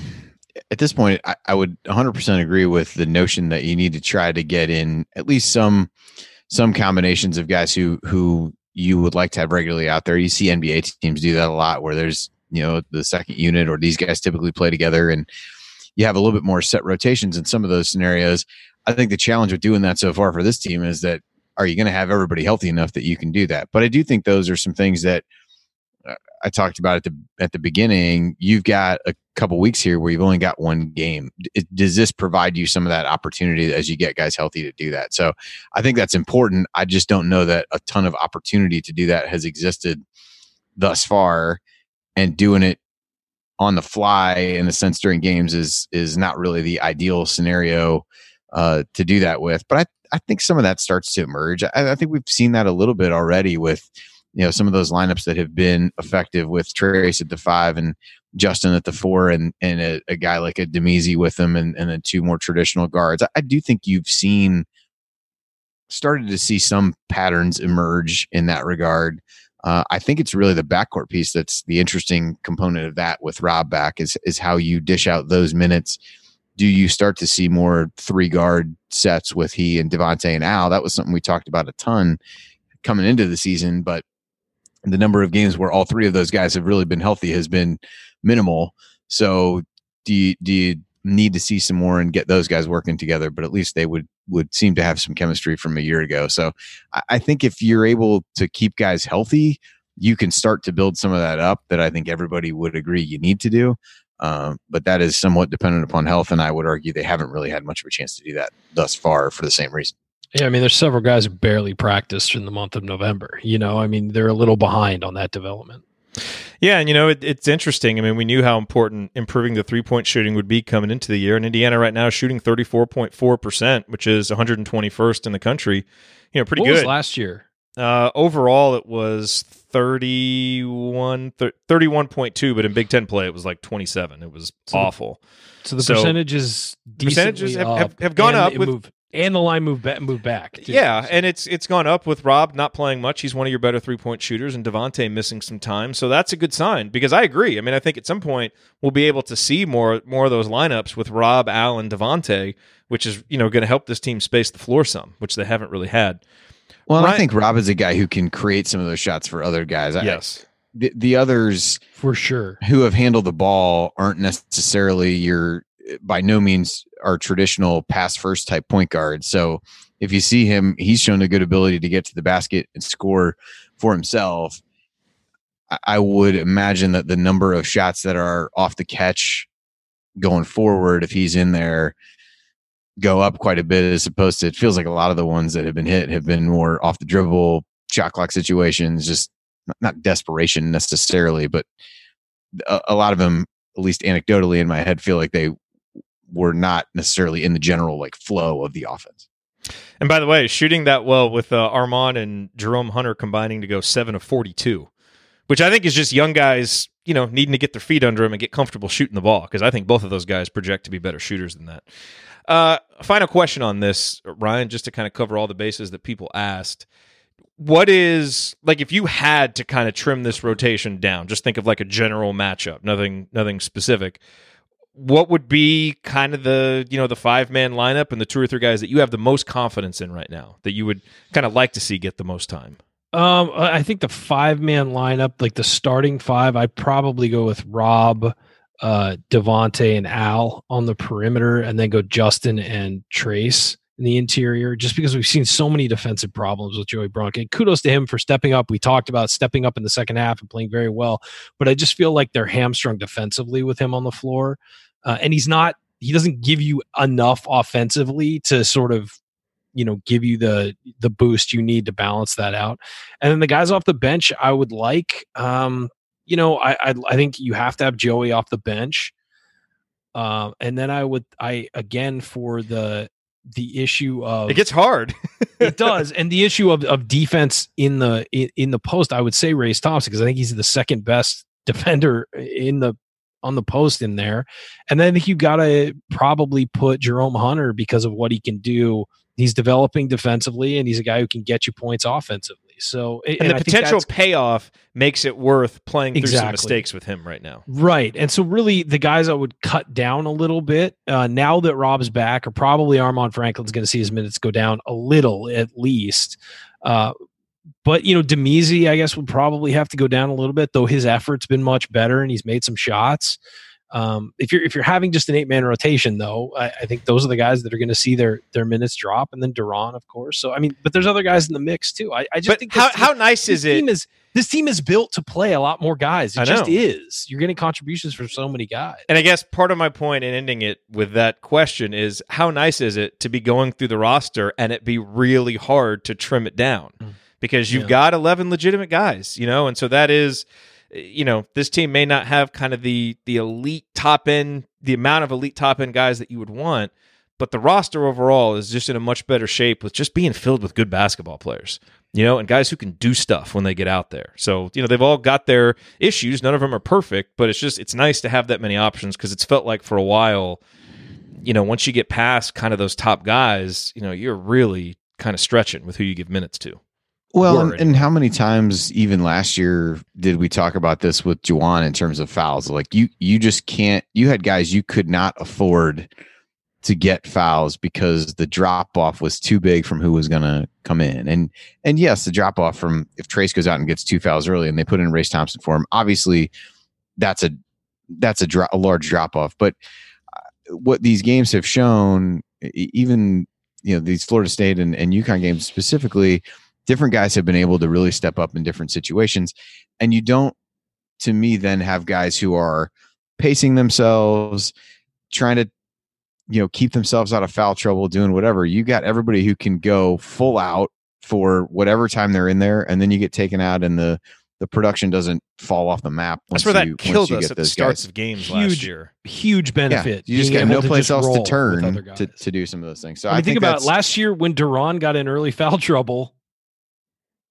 at this point, I, I would 100% agree with the notion that you need to try to get in at least some some combinations of guys who who you would like to have regularly out there. You see NBA teams do that a lot where there's, you know, the second unit or these guys typically play together and you have a little bit more set rotations in some of those scenarios. I think the challenge with doing that so far for this team is that are you going to have everybody healthy enough that you can do that? But I do think those are some things that uh, I talked about at the at the beginning. You've got a couple weeks here where you've only got one game. Does this provide you some of that opportunity as you get guys healthy to do that? So I think that's important. I just don't know that a ton of opportunity to do that has existed thus far, and doing it on the fly in a sense during games is is not really the ideal scenario uh, to do that with. But I I think some of that starts to emerge. I, I think we've seen that a little bit already with you know some of those lineups that have been effective with Trayce at the five and Justin at the four and and a, a guy like a Damezi with them and, and then two more traditional guards. I, I, do think you've seen started to see some patterns emerge in that regard. Uh, I think it's really the backcourt piece that's the interesting component of that with Rob back is is how you dish out those minutes. Do you start to see more three guard sets with he and Devonte and Al? That was something we talked about a ton coming into the season, but the number of games where all three of those guys have really been healthy has been minimal. So do you, do you need to see some more and get those guys working together? But at least they would would seem to have some chemistry from a year ago. So I, I think if you're able to keep guys healthy, you can start to build some of that up. That I think everybody would agree you need to do. Um, but that is somewhat dependent upon health, and I would argue they haven't really had much of a chance to do that thus far for the same reason. Yeah, I mean, there's several guys who barely practiced in the month of November. You know, I mean, they're a little behind on that development. Yeah, and you know it, it's interesting. I mean, we knew how important improving the three point shooting would be coming into the year, and Indiana right now is shooting thirty four point four percent, which is one hundred and twenty first in the country. You know, pretty what good. last year? Uh, overall, it was 31, 31.2, but in Big Ten play, it was like 27. It was so awful. The, so the so percentages percentages have, have, have, gone up with move, and the line moved back, moved back. Too. Yeah, and it's it's gone up with Rob not playing much. He's one of your better three point shooters, and Devonte missing some time. So that's a good sign because I agree. I mean, I think at some point we'll be able to see more more of those lineups with Rob, Allen, Devonte, which is you know going to help this team space the floor some, which they haven't really had. Well, Ryan, I think Rob is a guy who can create some of those shots for other guys. Yes. I, the, the others for sure who have handled the ball aren't necessarily your by no means our traditional pass first type point guard. So if you see him, he's shown a good ability to get to the basket and score for himself. I would imagine that the number of shots that are off the catch going forward, if he's in there, go up quite a bit as opposed to it feels like a lot of the ones that have been hit have been more off the dribble shot clock situations, just not desperation necessarily, but a, a lot of them, at least anecdotally in my head, feel like they were not necessarily in the general like flow of the offense. And by the way, shooting that well with uh, Armaan and Jerome Hunter combining to go seven of forty-two, which I think is just young guys, you know, needing to get their feet under them and get comfortable shooting the ball because I think both of those guys project to be better shooters than that. Uh, final question on this, Ryan, just to kind of cover all the bases that people asked. What is like if you had to kind of trim this rotation down? Just think of like a general matchup, nothing, nothing specific what would be kind of the you know the five man lineup and the two or three guys that you have the most confidence in right now that you would kind of like to see get the most time? Um, I think the five man lineup, like the starting five, I'd probably go with Rob, uh, Devonte, and Al on the perimeter, and then go Justin and Trayce in the interior, just because we've seen so many defensive problems with Joey Brunk. And kudos to him for stepping up. We talked about stepping up in the second half and playing very well, but I just feel like they're hamstrung defensively with him on the floor uh, and he's not he doesn't give you enough offensively to sort of you know give you the the boost you need to balance that out. And then the guys off the bench i would like um you know i i, I think you have to have joey off the bench. Um and then i would i again for the the issue of it gets hard. It does. And the issue of, of defense in the in, in the post i would say Race thompson because i think he's the second best defender in the on the post in there. And then I think you got to probably put Jerome Hunter because of what he can do. He's developing defensively, and he's a guy who can get you points offensively. So, and, and the I potential payoff makes it worth playing through exactly. some mistakes with him right now. Right, and so really, the guys I would cut down a little bit uh, now that Rob's back, or probably Armaan Franklin's going to see his minutes go down a little at least. Uh, but you know, Damezi, I guess, would probably have to go down a little bit, though his effort's been much better and he's made some shots. Um, if you're if you're having just an eight man rotation, though, I, I, think those are the guys that are going to see their their minutes drop, and then De'Ron, of course. So I mean, but there's other guys in the mix too. I, I just but think how team, how nice is it? Is, this team is built to play a lot more guys. It just is. You're getting contributions from so many guys. And I guess part of my point in ending it with that question is how nice is it to be going through the roster and it be really hard to trim it down. Mm because you've yeah. got 11 legitimate guys, you know, and so that is you know, this team may not have kind of the the elite top end, the amount of elite top end guys that you would want, but the roster overall is just in a much better shape with just being filled with good basketball players. You know, and guys who can do stuff when they get out there. So, you know, they've all got their issues. None of them are perfect, but it's just it's nice to have that many options because it's felt like for a while, you know, once you get past kind of those top guys, you know, you're really kind of stretching with who you give minutes to. Well, and, and how many times even last year did we talk about this with Juwan in terms of fouls? Like you, you just can't. You had guys you could not afford to get fouls because the drop off was too big from who was going to come in. And and yes, the drop off from if Trayce goes out and gets two fouls early and they put in Race Thompson for him, obviously that's a that's a, dro- a large drop off. But uh, what these games have shown, even you know these Florida State and, and UConn games specifically, different guys have been able to really step up in different situations, and you don't, to me, then have guys who are pacing themselves, trying to you know keep themselves out of foul trouble, doing whatever. You got everybody who can go full out for whatever time they're in there, and then you get taken out, and the the production doesn't fall off the map. That's where that you- once killed you us at the starts guys. of games Huge last year. Huge benefit. Yeah, you just being got no place else to turn to, to do some of those things. So I I, think, think about last year when De'Ron got in early foul trouble,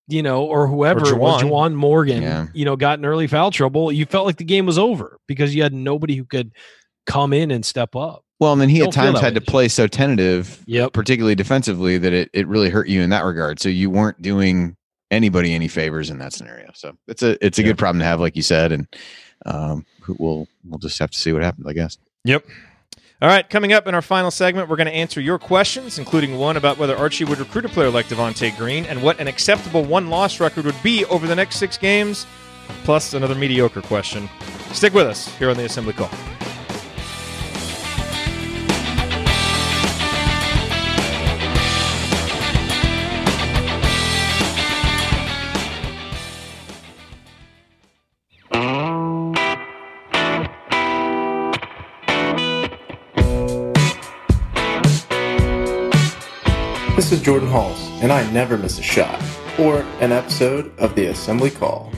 you know, or whoever Or it was, Juwan. Juwan Morgan, Yeah. you know, got in early foul trouble. You felt like the game was over because you had nobody who could come in and step up. Well, and then he at times had way to play so tentative, Yep. particularly defensively, that it, it really hurt you in that regard. So you weren't doing anybody any favors in that scenario. So it's a it's a Yeah. good problem to have, like you said, and um, we'll we'll just have to see what happens, I guess. Yep. All right, coming up in our final segment, we're going to answer your questions, including one about whether Archie would recruit a player like Devonte Green and what an acceptable one loss record would be over the next six games, plus another mediocre question. Stick with us here on the Assembly Call. This is Jordan Hulls, and I never miss a shot or an episode of the Assembly Call.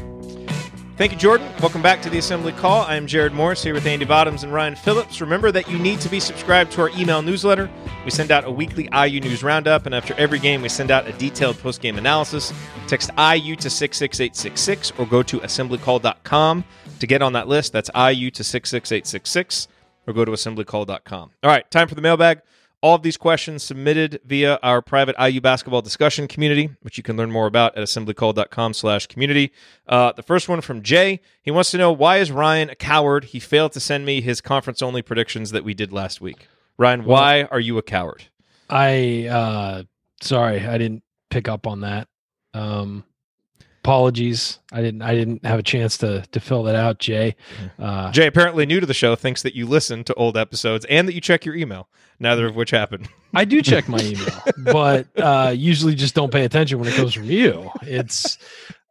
Thank you, Jordan. Welcome back to the Assembly Call. I am Jerod Morris here with Andy Bottoms and Ryan Phillips. Remember that you need to be subscribed to our email newsletter. We send out a weekly IU news roundup, and after every game, we send out a detailed post game analysis. Text IU to 66866 or go to assemblycall.com to get on that list. That's IU to 66866 or go to assemblycall.com. All right, time for the mailbag. All of these questions submitted via our private IU basketball discussion community, which you can learn more about at assemblycall.com slash community. Uh, the first one from Jay. He wants to know, why is Ryan a coward? He failed to send me his conference-only predictions that we did last week. Ryan, Well- why are you a coward? I uh sorry, I didn't pick up on that. Um apologies. I didn't I didn't have a chance to to fill that out, Jay. Uh Jay, apparently new to the show, thinks that you listen to old episodes and that you check your email, neither of which happened. I do check my email, but uh usually just don't pay attention when it comes from you. It's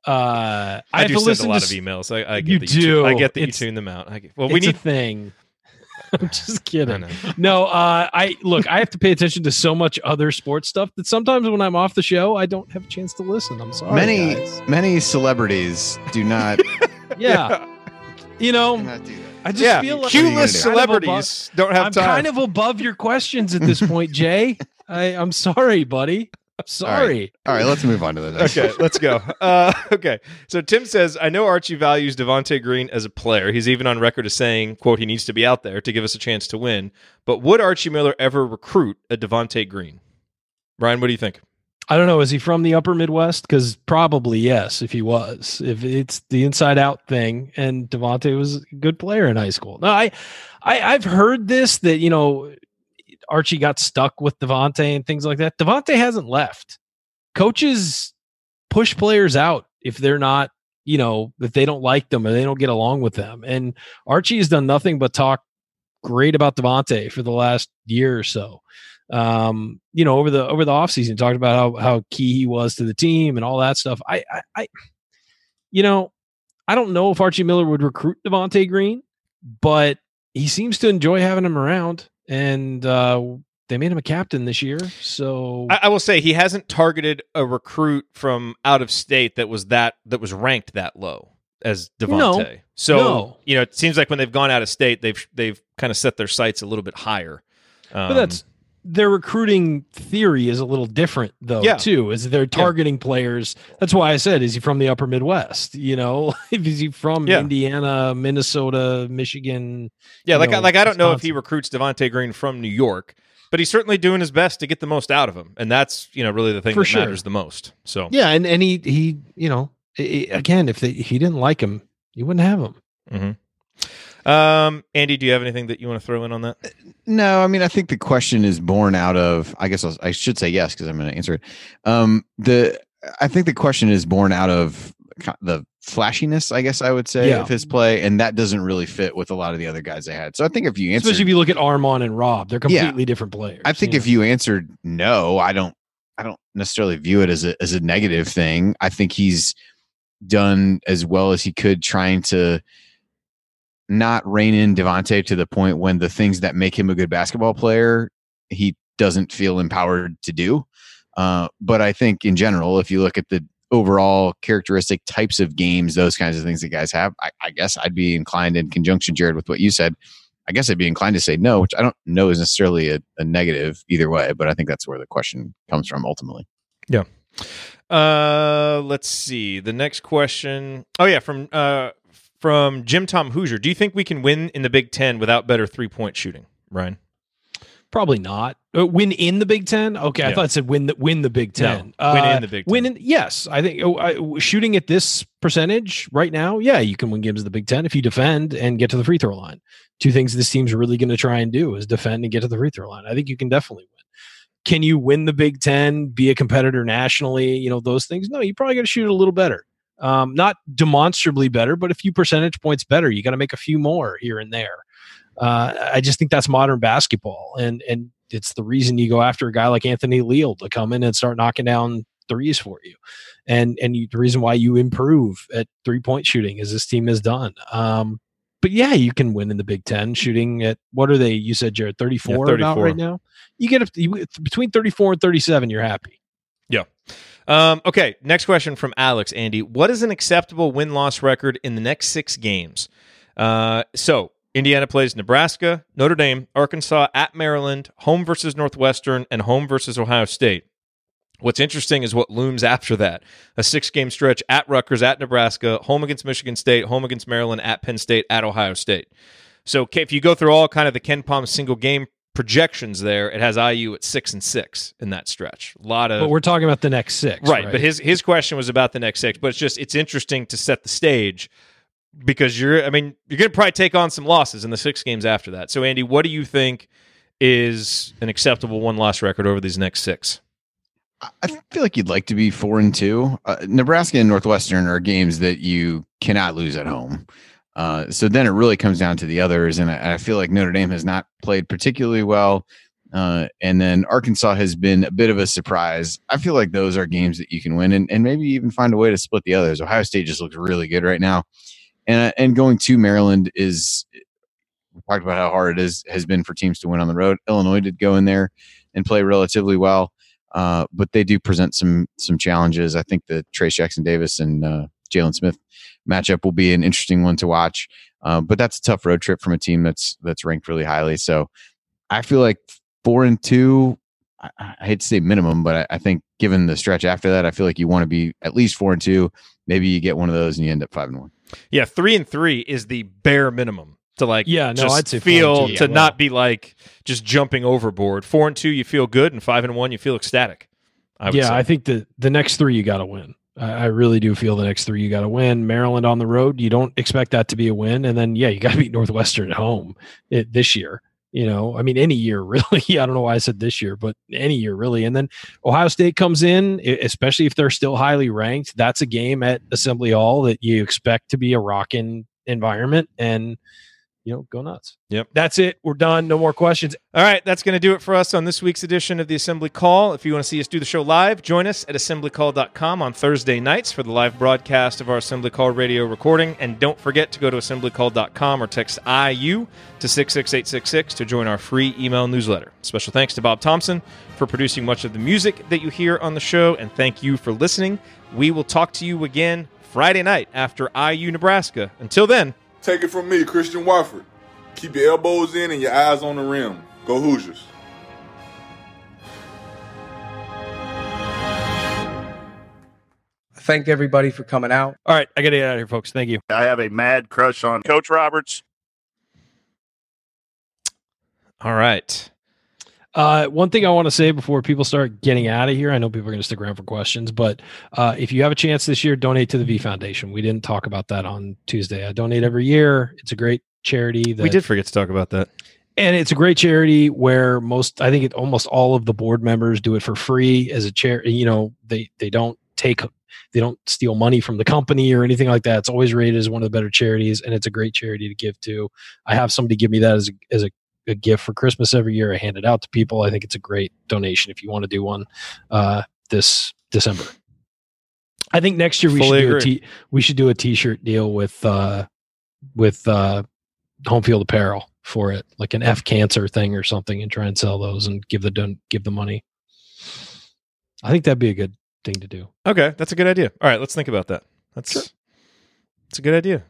uh I, I, do to send a lot to of emails. I, I get You that you tu- I get that It's- you tune them out. I get, well, we a need. thing. I'm just kidding. know. No, uh, I look. I have to pay attention to so much other sports stuff that sometimes when I'm off the show, I don't have a chance to listen. I'm sorry. many guys. many celebrities do not, yeah. You know, do not do that. I just yeah, feel like Q-list I'm kind of above- celebrities don't have I'm time. kind of above your questions at this point, Jay. I, I'm sorry, buddy. I'm sorry. All right, let's move on to the next. okay, let's go. Uh, okay, so Tim says, I know Archie values Devonte Green as a player. He's even on record as saying, "quote He needs to be out there to give us a chance to win." But would Archie Miller ever recruit a Devonte Green? Ryan, what do you think? I don't know. Is he from the upper Midwest? Because probably yes, if he was. If it's the inside out thing, and Devonte was a good player in high school. No, I, I I've heard this that you know Archie got stuck with Devonte and things like that. Devonte hasn't left. Coaches push players out if they're not, you know, if they don't like them or they don't get along with them. And Archie has done nothing but talk great about Devonte for the last year or so um, you know, over the over the offseason, talked about how how key he was to the team and all that stuff. I, I, I you know, I don't know if Archie Miller would recruit Devonte Green, but he seems to enjoy having him around, and uh, they made him a captain this year. So I, I will say he hasn't targeted a recruit from out of state that was that that was ranked that low. as Devonte. So No. you know, it seems like when they've gone out of state, they've they've kind of set their sights a little bit higher. Um, But that's their recruiting theory is a little different though Yeah. too. Is they're targeting players. That's why I said, is he from the upper Midwest? You know, is he from Yeah. Indiana, Minnesota, Michigan? yeah, like know, I, like I don't know if he recruits devonte Green from New York, but he's certainly doing his best to get the most out of him, and that's you know really the thing For that sure. matters the most. So Yeah, and and he he you know again if they, if he didn't like him, you wouldn't have him. hmm Um, Andy, do you have anything that you want to throw in on that? No, I mean, I think the question is born out of. I guess I'll, I should say yes because I'm going to answer it. Um, the I think the question is born out of the flashiness. I guess I would say Yeah. of his play, and that doesn't really fit with a lot of the other guys they had. So I think if you answer, Especially if you look at Armaan and Rob, they're Yeah. completely different players. I think you if know? you answered no, I don't. I don't necessarily view it as a as a negative thing. I think he's done as well as he could, trying to not rein in Devonte to the point when the things that make him a good basketball player he doesn't feel empowered to do. Uh, but I think in general, if you look at the overall characteristic types of games, those kinds of things that guys have, I, I guess I'd be inclined in conjunction, Jerod, with what you said. I guess I'd be inclined to say no, which I don't know is necessarily a, a negative either way, but I think that's where the question comes from ultimately. Yeah. Uh, let's see. The next question. Oh yeah, from uh from Jim Tom Hoosier. Do you think we can win in the Big Ten without better three point shooting, Ryan? Probably not. Uh, win in the Big Ten? Okay, I thought it said win the win the Big No, Ten. win Uh, in the Big Win Ten. in, yes, I think oh, I, shooting at this percentage right now, yeah, you can win games in the Big Ten if you defend and get to the free throw line. Two things this team's really going to try and do is defend and get to the free throw line. I think you can definitely win. Can you win the Big Ten, be a competitor nationally? You know those things. No, you probably got to shoot a little better. Um, not demonstrably better, but a few percentage points better. You got to make a few more here and there. Uh, I just think that's modern basketball, and and it's the reason you go after a guy like Anthony Leal to come in and start knocking down threes for you, and and you, the reason why you improve at three point shooting as this team has done. Um, but yeah, you can win in the Big Ten shooting at what are they? You said Jerod thirty four Yeah, about 34. right now. You get to, you, between thirty four and thirty seven, you're happy. Yeah. Um, okay. Next question from Alex. Andy, what is an acceptable win loss record in the next six games? Uh, so Indiana plays Nebraska, Notre Dame, Arkansas, at Maryland, home versus Northwestern, and home versus Ohio State. What's interesting is what looms after that. A six game stretch at Rutgers, at Nebraska, home against Michigan State, home against Maryland, at Penn State, at Ohio State. So if you go through all kind of the Ken Palm single game projections there, it has IU at six and six in that stretch. A lot of But we're talking about the next six, right, but his his question was about the next six, but it's just it's interesting to set the stage because you're I mean, you're gonna probably take on some losses in the six games after that. So Andy, what do you think is an acceptable one loss record over these next six? I feel like you'd like to be four and two. Uh, Nebraska and Northwestern are games that you cannot lose at home. Uh, so then it really comes down to the others, and I, I feel like Notre Dame has not played particularly well. Uh, and then Arkansas has been a bit of a surprise. I feel like those are games that you can win, and, and maybe even find a way to split the others. Ohio State just looks really good right now, and uh, and going to Maryland is we talked about how hard it is has been for teams to win on the road. Illinois did go in there and play relatively well, uh, but they do present some some challenges. I think the Trayce Jackson Davis and uh, Jalen Smith matchup will be an interesting one to watch. Uh, but that's a tough road trip from a team that's that's ranked really highly. So I feel like four and two. I, I hate to say minimum, but I, I think given the stretch after that, I feel like you want to be at least four and two. Maybe you get one of those and you end up five and one. Yeah, three and three is the bare minimum to like Yeah, no, just I'd say four and feel two, to yeah. not be like just jumping overboard. Four and two, you feel good, and five and one, you feel ecstatic. I would yeah, say. I think the the next three you got to win. I, really do feel the next three you got to win. Maryland on the road, you don't expect that to be a win, and then yeah, you got to beat Northwestern at home it, this year. You know, I mean, any year really. I don't know why I said this year, but any year really. And then Ohio State comes in, especially if they're still highly ranked. That's a game at Assembly Hall that you expect to be a rocking environment, and you know, go nuts. Yep. That's it. We're done. No more questions. All right, that's going to do it for us on this week's edition of the Assembly Call. If you want to see us do the show live, join us at assemblycall.com on Thursday nights for the live broadcast of our Assembly Call radio recording. And don't forget to go to assemblycall.com or text IU to 66866 to join our free email newsletter. Special thanks to Bob Thompson for producing much of the music that you hear on the show, and thank you for listening. We will talk to you again Friday night after IU Nebraska. Until then, Take it from me, Christian Watford. Keep your elbows in and your eyes on the rim. Go Hoosiers. Thank everybody for coming out. All right, I got to get out of here, folks. Thank you. I have a mad crush on Coach Roberts. all right. Uh, one thing I want to say before people start getting out of here, I know people are going to stick around for questions, but uh, if you have a chance this year, donate to the V Foundation. We didn't talk about that on Tuesday. I donate every year. It's a great charity. That, we did forget to talk about that. and it's a great charity where most, I think, it, almost all of the board members do it for free as a chair. You know, they they don't take they don't steal money from the company or anything like that. It's always rated as one of the better charities, and it's a great charity to give to. I have somebody give me that as a, as a, a gift for Christmas every year. I hand it out to people. I think it's a great donation if you want to do one uh, this December. I think next year we Fully should do a t- we should do a t-shirt deal with uh, with uh, home field apparel for it, like an F cancer thing or something, and try and sell those and give the don- give the money. I think that'd be a good thing to do. Okay, that's a good idea. All right, let's think about that. That's that's a good idea.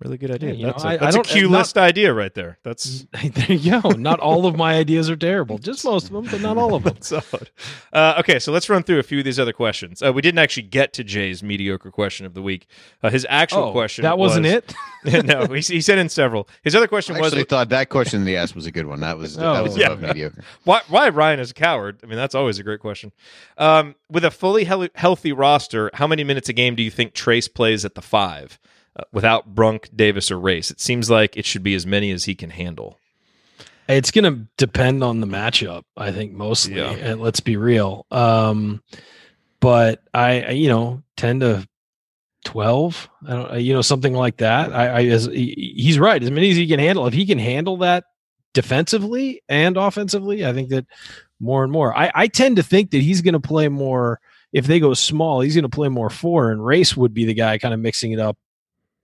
Really good idea. you know, that's I- a, I that's a don't- not- list idea right there. That's there you go. Not all of my ideas are terrible. Just most of them, but not all of them. solid. Uh, okay, so let's run through a few of these other questions. Uh, we didn't actually get to Jay's mediocre question of the week. Uh, his actual Oh, question that wasn't was- it? no, he, he sent in several. His other question I was actually thought that question they asked was a good one. That was that was Oh. above mediocre. why, why Ryan is a coward? I mean, that's always a great question. Um, with a fully hel- healthy roster, how many minutes a game do you think Trayce plays at the five uh, without Brunk, Davis, or Race? It seems like it should be as many as he can handle. It's going to depend on the matchup, I think mostly. Yeah. And let's be real. Um, but I, I, you know, ten to twelve, I don't, you know, something like that. I, I as he's right, as many as he can handle. If he can handle that defensively and offensively, I think that more and more. I, I tend to think that he's going to play more. If they go small, he's going to play more four, and Race would be the guy kind of mixing it up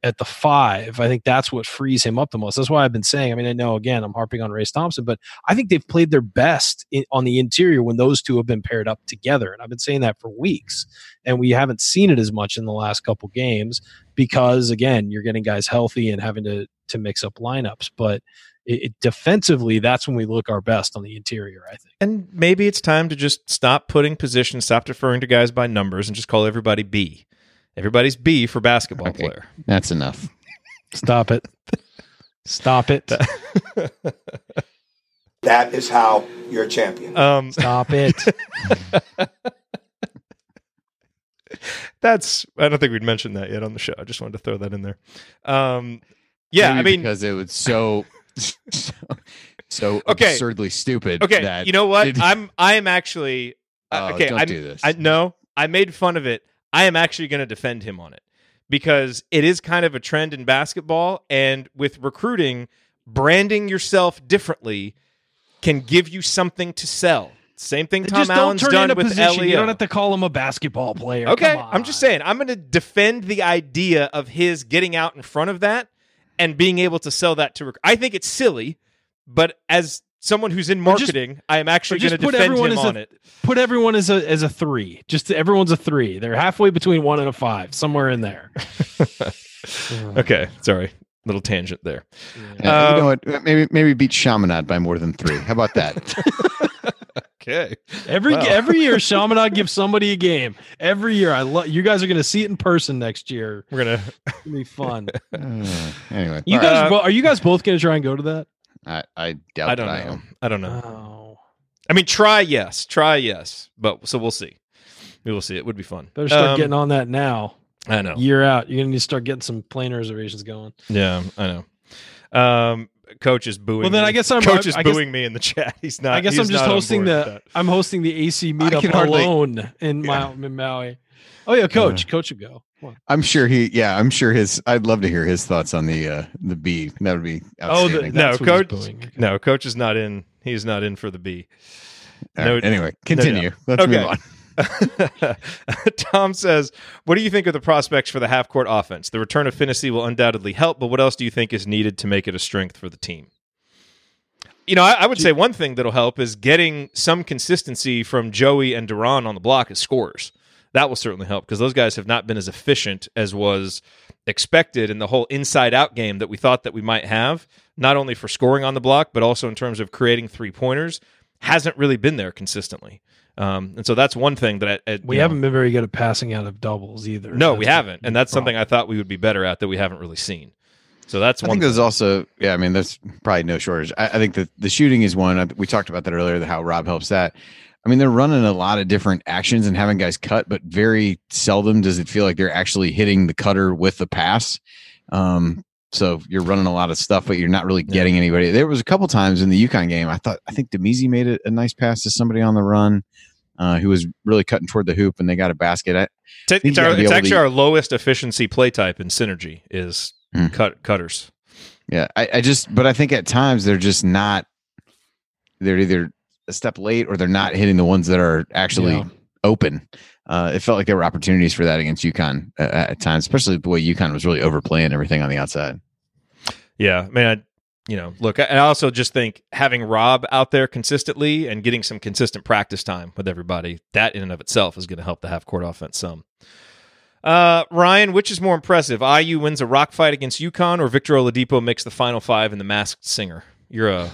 at the five. I think that's what frees him up the most. That's why I've been saying. I mean, I know again I'm harping on Race Thompson, but I think they've played their best in, on the interior when those two have been paired up together, and I've been saying that for weeks. And we haven't seen it as much in the last couple games because again, you're getting guys healthy and having to to mix up lineups. But it, it, defensively, that's when we look our best on the interior. I think. And maybe it's time to just stop putting positions, stop deferring to guys by numbers, and just call everybody B. Everybody's B for basketball Okay. player. That's enough. Stop it. Stop it. That is how you're a champion. Um, Stop it. that's. I don't think we'd mentioned that yet on the show. I just wanted to throw that in there. Um, yeah, Maybe I mean, because it was so so, so Okay. absurdly stupid. okay. that You know what? I'm. I am actually. uh, Oh, okay, don't I'm, do this. I no. I made fun of it. I am actually going to defend him on it because it is kind of a trend in basketball, and with recruiting, branding yourself differently can give you something to sell. Same thing Tom Just don't Allen's turn done into with position. Leo. You don't have to call him a basketball player. Okay, I'm just saying I'm going to defend the idea of his getting out in front of that and being able to sell that to. Rec- I think it's silly, but as someone who's in Or just- marketing, I am actually going to put defend everyone him as a- on it. put everyone as a as a three. Just everyone's a three. They're halfway between one and a five, somewhere in there. Okay, sorry, little tangent there. Yeah, Um, you know what? Maybe maybe beat Chaminade by more than three. How about that? Okay, Every Wow. every year, Chaminade gives somebody a game. Every year, I love you guys are going to see it in person next year. we're gonna. It's gonna be fun. Uh, anyway, You all guys, right. bo- are you guys both going to try and go to that? I, I doubt I don't that I know. am. I don't know. Oh, I mean, try yes, try yes, but so we'll see. We will see. It would be fun. better start Um, getting on that now. I know. Year out, you're going to need to start getting some plane reservations going. Yeah, I know. Um, coach is booing. Well, then me. I guess I'm- coach is I guess- booing me in the chat. He's not. I guess I'm just hosting the. I'm hosting the AC meetup can hardly- alone in, Mau- in Maui. Oh yeah, coach, coach would go. I'm sure he. Yeah, I'm sure his. I'd love to hear his thoughts on the uh the B. That would be Oh, the- outstanding. No, That's what he's coach. booing. No, coach is not in. He's not in for the B. All right, no- anyway, continue. Let's Okay. move on. Tom says, "What do you think of the prospects for the half court offense? The return of Phinisee will undoubtedly help, but what else do you think is needed to make it a strength for the team?" You know, I, I would say one thing that'll help is getting some consistency from Joey and De'Ron on the block as scorers. That will certainly help because those guys have not been as efficient as was expected in the whole inside out game that we thought that we might have, not only for scoring on the block, but also in terms of creating three pointers, hasn't really been there consistently. Um, and so that's one thing that I, I, We know, haven't been very good at passing out of doubles either. no, That's we haven't, and that's problem. something I thought we would be better at that we haven't really seen. So that's I one. think there's also, yeah, I mean, there's probably no shortage. I, I think that the shooting is one. We talked about that earlier, that how Rob helps that. I mean, they're running a lot of different actions and having guys cut, but very seldom does it feel like they're actually hitting the cutter with the pass. Um, so you're running a lot of stuff, but you're not really getting anybody. There was a couple times in the UConn game, I thought, I think Damezi made a, a nice pass to somebody on the run uh, who was really cutting toward the hoop and they got a basket. I, It's, our, it's actually to- our lowest efficiency play type in synergy is Hmm. cut cutters. Yeah, I, I just, but I think at times they're just not. They're either a step late or they're not hitting the ones that are actually Yeah. open. Uh, it felt like there were opportunities for that against UConn uh, at times, especially the way UConn was really overplaying everything on the outside. Yeah, I mean, I, you know, look, I I also just think having Rob out there consistently and getting some consistent practice time with everybody, that in and of itself is going to help the half court offense some. Uh, Ryan, which is more impressive? IU wins a rock fight against UConn, or Victor Oladipo makes the final five in the Masked Singer. You're a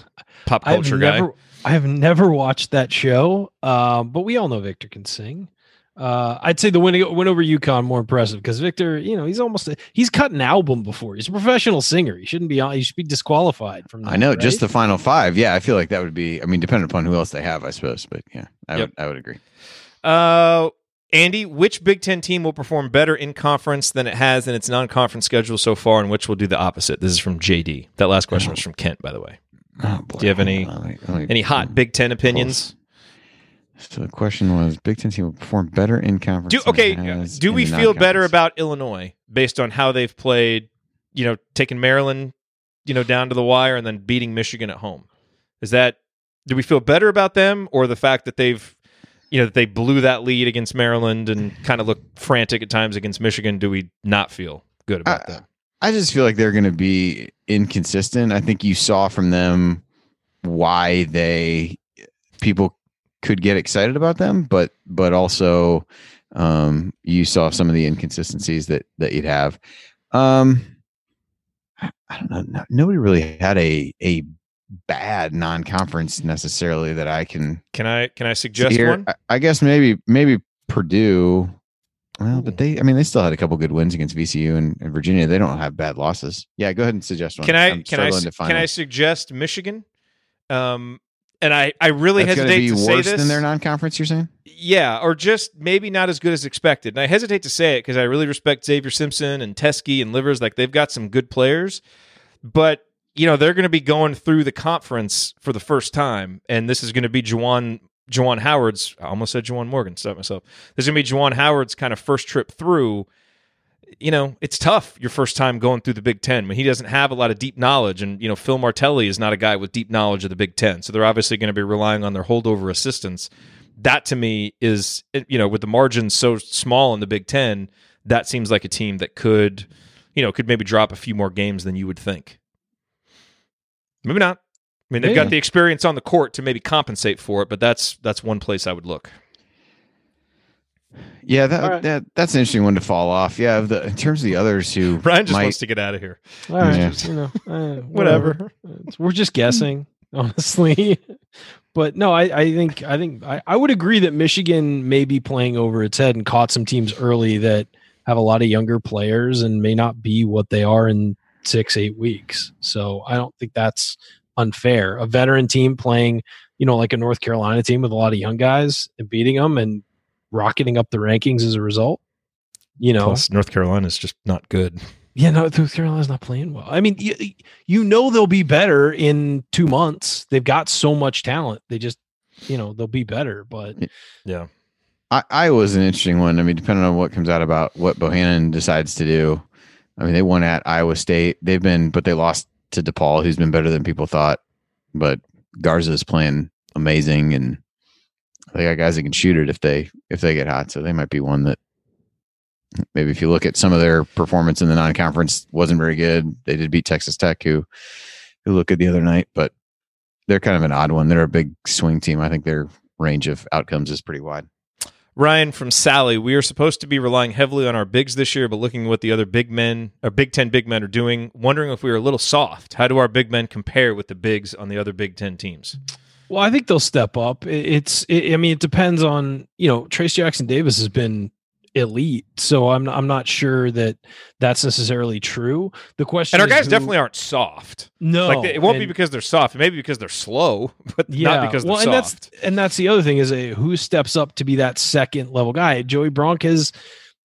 pop I've culture guy. Never, I have never watched that show, um, but we all know Victor can sing. Uh, I'd say the win, win over UConn more impressive because Victor, you know, he's almost he's cut an album before. He's a professional singer. He shouldn't be on. He should be disqualified from. That, I know, just the final five. Yeah, I feel like that would be. I mean, depending upon who else they have, I suppose. But yeah, I Yep. would. I would agree. Uh, Andy, which Big Ten team will perform better in conference than it has in its non-conference schedule so far, and which will do the opposite? This is from JD. That last question was from Kent, by the way. Oh. Do you have any Hold on, let me- let me- any hot Big Ten opinions? So the question was: Big Ten team will perform better in conference. Do okay? Do we feel better about Illinois based on how they've played? You know, taking Maryland, you know, down to the wire and then beating Michigan at home. Is that? Do we feel better about them, or the fact that they've, you know, that they blew that lead against Maryland and kind of looked frantic at times against Michigan? Do we not feel good about I- that? I just feel like they're going to be inconsistent. I think you saw from them why they people could get excited about them, but but also um, you saw some of the inconsistencies that that you'd have. Um, I, don't know. No, nobody really had a a bad non-conference necessarily that I can Can I can I suggest one? I, I guess maybe maybe Purdue. Well, but they I mean they still had a couple good wins against VCU and, and Virginia. They don't have bad losses. Yeah, go ahead and suggest one. Can I I'm can I struggling to find can I suggest Michigan? Um, and I I really That's hesitate to say this. than their non-conference. You're saying? Yeah, or just maybe not as good as expected. And I hesitate to say it because I really respect Xavier Simpson and Teske and Livers. Like they've got some good players, but you know they're going to be going through the conference for the first time, and this is going to be Juwan Juwan Howard's. I almost said Juwan Morgan. Stop myself. This is going to be Juwan Howard's kind of first trip through. You know, it's tough your first time going through the Big Ten when he doesn't have a lot of deep knowledge, and you know Phil Martelli is not a guy with deep knowledge of the Big Ten, so they're obviously going to be relying on their holdover assistants that to me is you know with the margins so small in the Big Ten, that seems like a team that could you know could maybe drop a few more games than you would think. Maybe not. I mean, they've got the experience on the court to maybe compensate for it, but that's that's one place I would look. Yeah, that, All right. that that's an interesting one to fall off. Yeah, of the, in terms of the others who Ryan just might, wants to get out of here. All right, Yeah. just, you know, uh, Whatever. whatever. We're just guessing, honestly. but no, I, I think I think I, I would agree that Michigan may be playing over its head and caught some teams early that have a lot of younger players and may not be what they are in six eight weeks. So I don't think that's unfair. A veteran team playing, you know, like a North Carolina team with a lot of young guys and beating them and rocketing up the rankings as a result. You know, Plus, North Carolina is just not good. yeah, no, North Carolina's not playing well. I mean, you, you know they'll be better in two months. They've got so much talent. They just, you know, they'll be better. But Yeah, I, Iowa's an interesting one. I mean, depending on what comes out about what Bohannon decides to do. I mean, they won at Iowa State. They've been, but they lost to DePaul, who's been better than people thought. But Garza's playing amazing, and they got guys that can shoot it if they if they get hot. So they might be one that maybe if you look at some of their performance in the non-conference wasn't very good. They did beat Texas Tech, who who looked good the other night, but they're kind of an odd one. They're a big swing team. I think their range of outcomes is pretty wide. Ryan from Sally, we are supposed to be relying heavily on our bigs this year, but looking at what the other big men, or Big Ten big men, are doing, wondering if we are a little soft. How do our big men compare with the bigs on the other Big Ten teams? Well, I think they'll step up. It's, it, I mean, it depends on you know. Trayce Jackson Davis has been elite. So I'm I'm not sure that that's necessarily true. The question and our guys who, definitely aren't soft. No, like it won't and, be because they're soft. Maybe because they're slow, but yeah, not because they're well, and soft. That's, and that's the other thing is a, who steps up to be that second level guy. Joey Brunk has,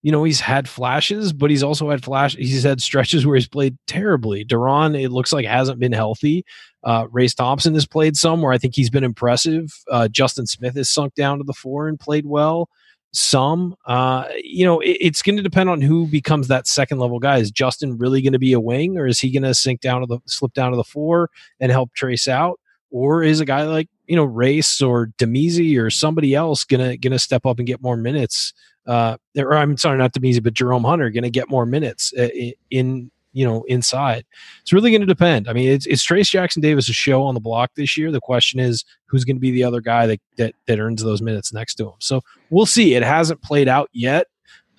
you know, he's had flashes, but he's also had flash. He's had stretches where he's played terribly. De'Ron, it looks like hasn't been healthy. Uh, Race Thompson has played some where I think he's been impressive. Uh, Justin Smith has sunk down to the four and played well some. Uh, you know, it, it's going to depend on who becomes that second level guy. Is Justin really going to be a wing, or is he going to sink down to the slip down to the four and help Trayce out, or is a guy like you know Race or Damezi or somebody else gonna gonna step up and get more minutes? Uh, or I'm sorry, not Damezi, but Jerome Hunter to get more minutes uh, in you know inside it's really going to depend i mean it's, it's trayce jackson davis a show on the block this year the question is who's going to be the other guy that, that that earns those minutes next to him so we'll see it hasn't played out yet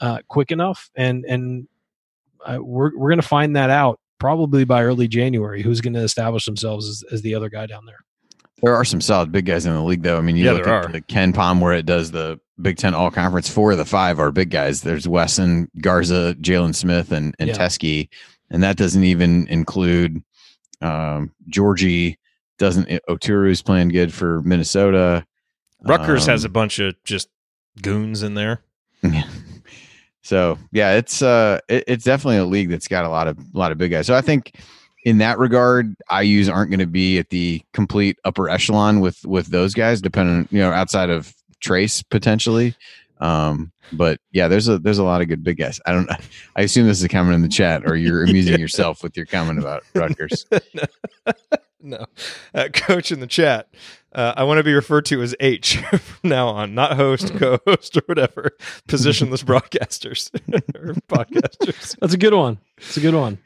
uh, quick enough and and uh, we're, we're going to find that out probably by early january who's going to establish themselves as, as the other guy down there there are some solid big guys in the league, though. I mean, you Yeah, look there at are. the KenPom where it does the Big Ten All Conference. Four of the five are big guys. There's Wesson, Garza, Jalen Smith, and and Yeah. Teske, and that doesn't even include um, Georgie. Doesn't Oturu's playing good for Minnesota? Rutgers has a Um, bunch of just goons in there. So yeah, it's uh, it, it's definitely a league that's got a lot of a lot of big guys. So I think in that regard, IU's aren't going to be at the complete upper echelon with with those guys, depending you know outside of Trayce potentially. Um, but yeah, there's a there's a lot of good big guys. I don't. I assume this is a comment in the chat, or you're amusing yourself with your comment about Rutgers. no, uh, coach in the chat. Uh, I want to be referred to as H from now on, not host, co-host, or whatever. Positionless broadcasters or podcasters. that's a good one it's a good one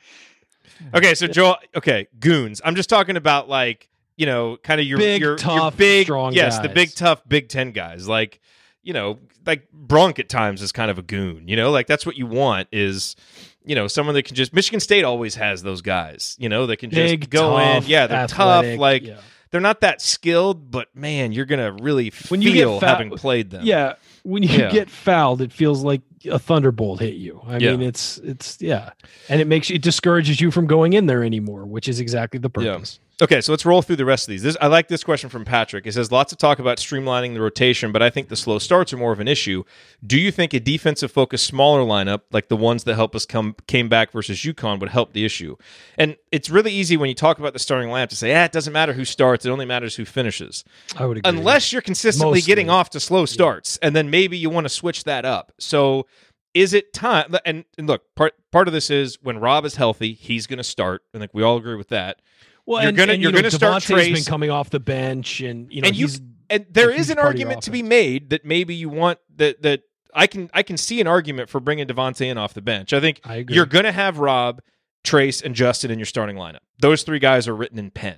Okay, so Joel. Okay, goons. I'm just talking about like you know, kind of your Big, your, your big, strong yes, the big tough Big Ten guys. Like you know, like Brunk at times is kind of a goon. You know, like that's what you want is you know someone that can just. Michigan State always has those guys. You know, that can just Big, go tough, in. Yeah, they're athletic, tough. Like yeah. they're not that skilled, but man, you're gonna really When feel you get foul- having played them. Yeah, when you Yeah. get fouled, it feels like a thunderbolt hit you. I Yeah. mean, it's it's yeah, and it makes you it discourages you from going in there anymore, which is exactly the purpose. Okay, so let's roll through the rest of these. This, I like this question from Patrick. It says lots of talk about streamlining the rotation, but I think the slow starts are more of an issue. Do you think a defensive focused smaller lineup like the ones that help us come came back versus UConn would help the issue? And it's really easy when you talk about the starting lineup to say, "Ah, it doesn't matter who starts; it only matters who finishes." I would agree. Unless you're consistently Mostly. getting off to slow starts, and then maybe you want to switch that up. So, is it time? And, and look, part part of this is when Rob is healthy, he's going to start. I think we all agree with that. Well, you're gonna- and, you're you know, gonna start Devonte's been coming off the bench, and you know and you and there is an part of your argument to be made that maybe you want that that I can I can see an argument for bringing Devonte in off the bench. I think I you're going to have Rob, Trayce, and Justin in your starting lineup. Those three guys are written in pen.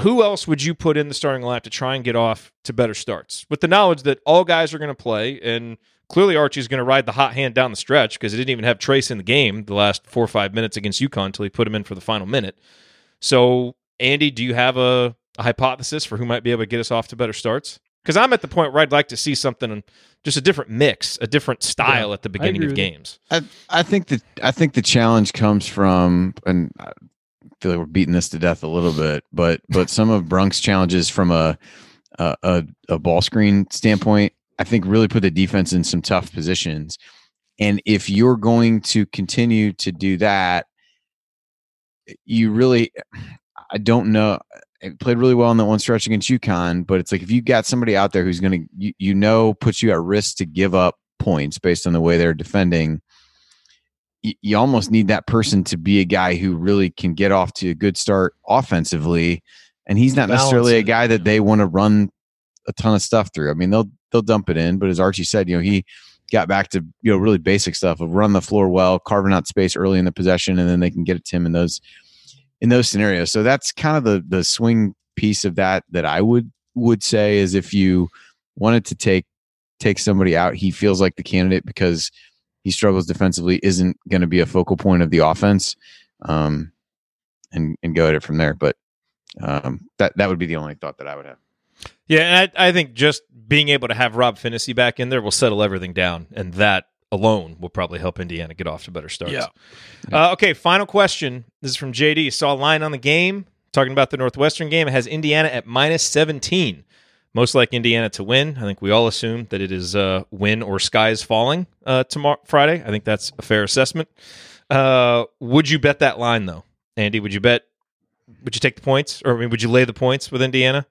Who else would you put in the starting lineup to try and get off to better starts with the knowledge that all guys are going to play and clearly Archie's going to ride the hot hand down the stretch because he didn't even have Trayce in the game the last four or five minutes against UConn until he put him in for the final minute. So, Andy, do you have a, a hypothesis for who might be able to get us off to better starts? Because I'm at the point where I'd like to see something, just a different mix, a different style Yeah, at the beginning of games. I I think that I think the challenge comes from and I feel like we're beating this to death a little bit, but but some of Brunk's challenges from a a, a, a ball screen standpoint, I think really put the defense in some tough positions. And if you're going to continue to do that, you really I don't know. It played really well in that one stretch against UConn, but it's like if you got somebody out there who's going to, you, you know, puts you at risk to give up points based on the way they're defending, you, you almost need that person to be a guy who really can get off to a good start offensively. And he's not Balance necessarily a guy that they want to run a ton of stuff through. I mean, they'll they'll dump it in, but as Archie said, you know, he got back to you know really basic stuff of run the floor well, carving out space early in the possession, and then they can get it to him in those in those scenarios. So that's kind of the the swing piece of that that I would would say is if you wanted to take take somebody out, he feels like the candidate because he struggles defensively, isn't going to be a focal point of the offense, um, and and go at it from there. But um, that that would be the only thought that I would have. Yeah, and I, I think just being able to have Rob Phinisee back in there will settle everything down, and that alone will probably help Indiana get off to better starts. Yeah. Uh, okay, final question. This is from JD. Saw a line on the game talking about the Northwestern game. It has Indiana at minus 17. Most like Indiana to win. I think we all assume that it is uh, win or skies falling uh, tomorrow Friday. I think that's a fair assessment. Uh, would you bet that line though, Andy? Would you bet? Would you take the points, or I mean, would you lay the points with Indiana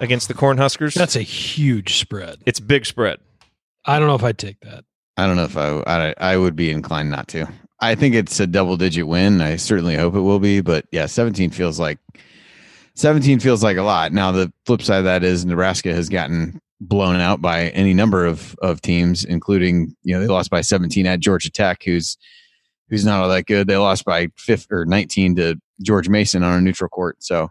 against the Cornhuskers? That's a huge spread. It's a big spread. I don't know if I'd take that. I don't know if I, I I would be inclined not to. I think it's a double digit win. I certainly hope it will be, but yeah, 17 feels like 17 feels like a lot. Now the flip side of that is Nebraska has gotten blown out by any number of of teams, including you know they lost by 17 at Georgia Tech, who's who's not all that good. They lost by fifth or 19 to George Mason on a neutral court. So.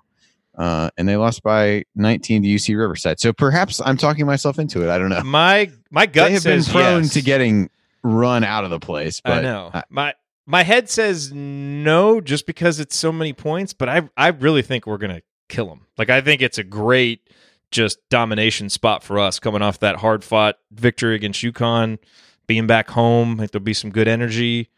Uh, and they lost by 19 to UC Riverside. So perhaps I'm talking myself into it. I don't know. My my gut they have been prone yes. to getting run out of the place. But I know my my head says no, just because it's so many points. But I I really think we're gonna kill them. Like I think it's a great just domination spot for us coming off that hard fought victory against UConn, being back home. I think there'll be some good energy.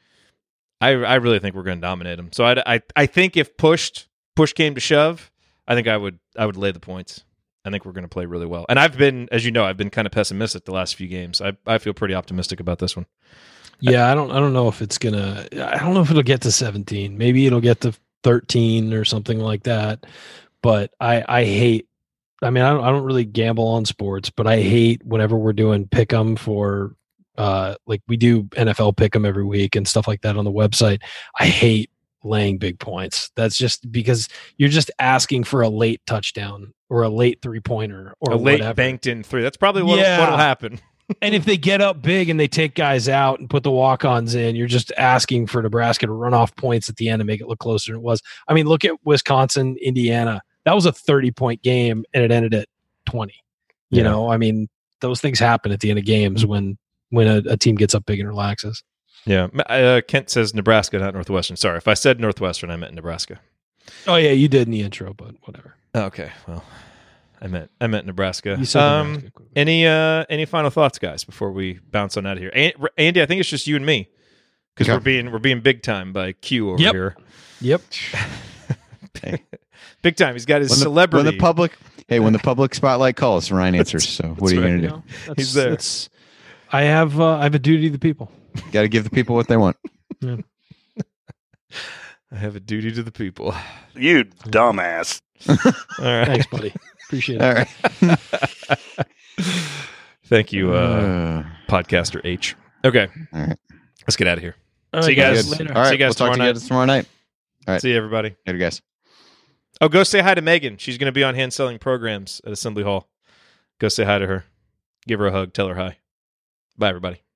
I I really think we're gonna dominate them. So I I I think if pushed push came to shove, I think I would I would lay the points. I think we're going to play really well. And I've been, as you know, I've been kind of pessimistic the last few games. I I feel pretty optimistic about this one. Yeah, I don't I don't know if it's gonna I don't know if it'll get to 17. Maybe it'll get to 13 or something like that. But I I hate I mean I don't I don't really gamble on sports, but I hate whenever we're doing pick 'em for uh like we do NFL pick 'em every week and stuff like that on the website. I hate laying big points. That's just because you're just asking for a late touchdown or a late three pointer or a late whatever. banked in three. That's probably what Yeah. what'll happen. and if they get up big and they take guys out and put the walk-ons in, you're just asking for Nebraska to run off points at the end and make it look closer than it was. I mean, look at Wisconsin, Indiana. That was a 30-point game and it ended at 20. You Yeah. know, I mean, those things happen at the end of games when when a, a team gets up big and relaxes. Yeah. Uh, Kent says Nebraska, not Northwestern. Sorry, if I said Northwestern, I meant Nebraska. Oh yeah, you did in the intro, but whatever. Okay, well, I meant I meant Nebraska. You said um, Nebraska. Any uh any final thoughts, guys, before we bounce on out of here? An- Andy, I think it's just you and me because Okay. we're being we're being big time by Q over Yep. here. Yep. Big time. He's got his when the, celebrity. when the public, hey, when the public spotlight calls, Ryan answers. So what are you right. going to You do? know, that's, He's there. that's- I have uh, I have a duty to the people. Got to give the people what they want. I have a duty to the people. You dumbass. All right. Thanks, buddy. Appreciate it. All right. Thank you, uh, Uh, podcaster H. Okay. All right. Let's get out of here. All See you guys. good. later. All right. See you guys we'll talk to tomorrow you tomorrow night. All right. See you, everybody. Later, guys. Oh, go say hi to Megan. She's going to be on hand selling programs at Assembly Hall. Go say hi to her. Give her a hug. Tell her hi. Bye, everybody.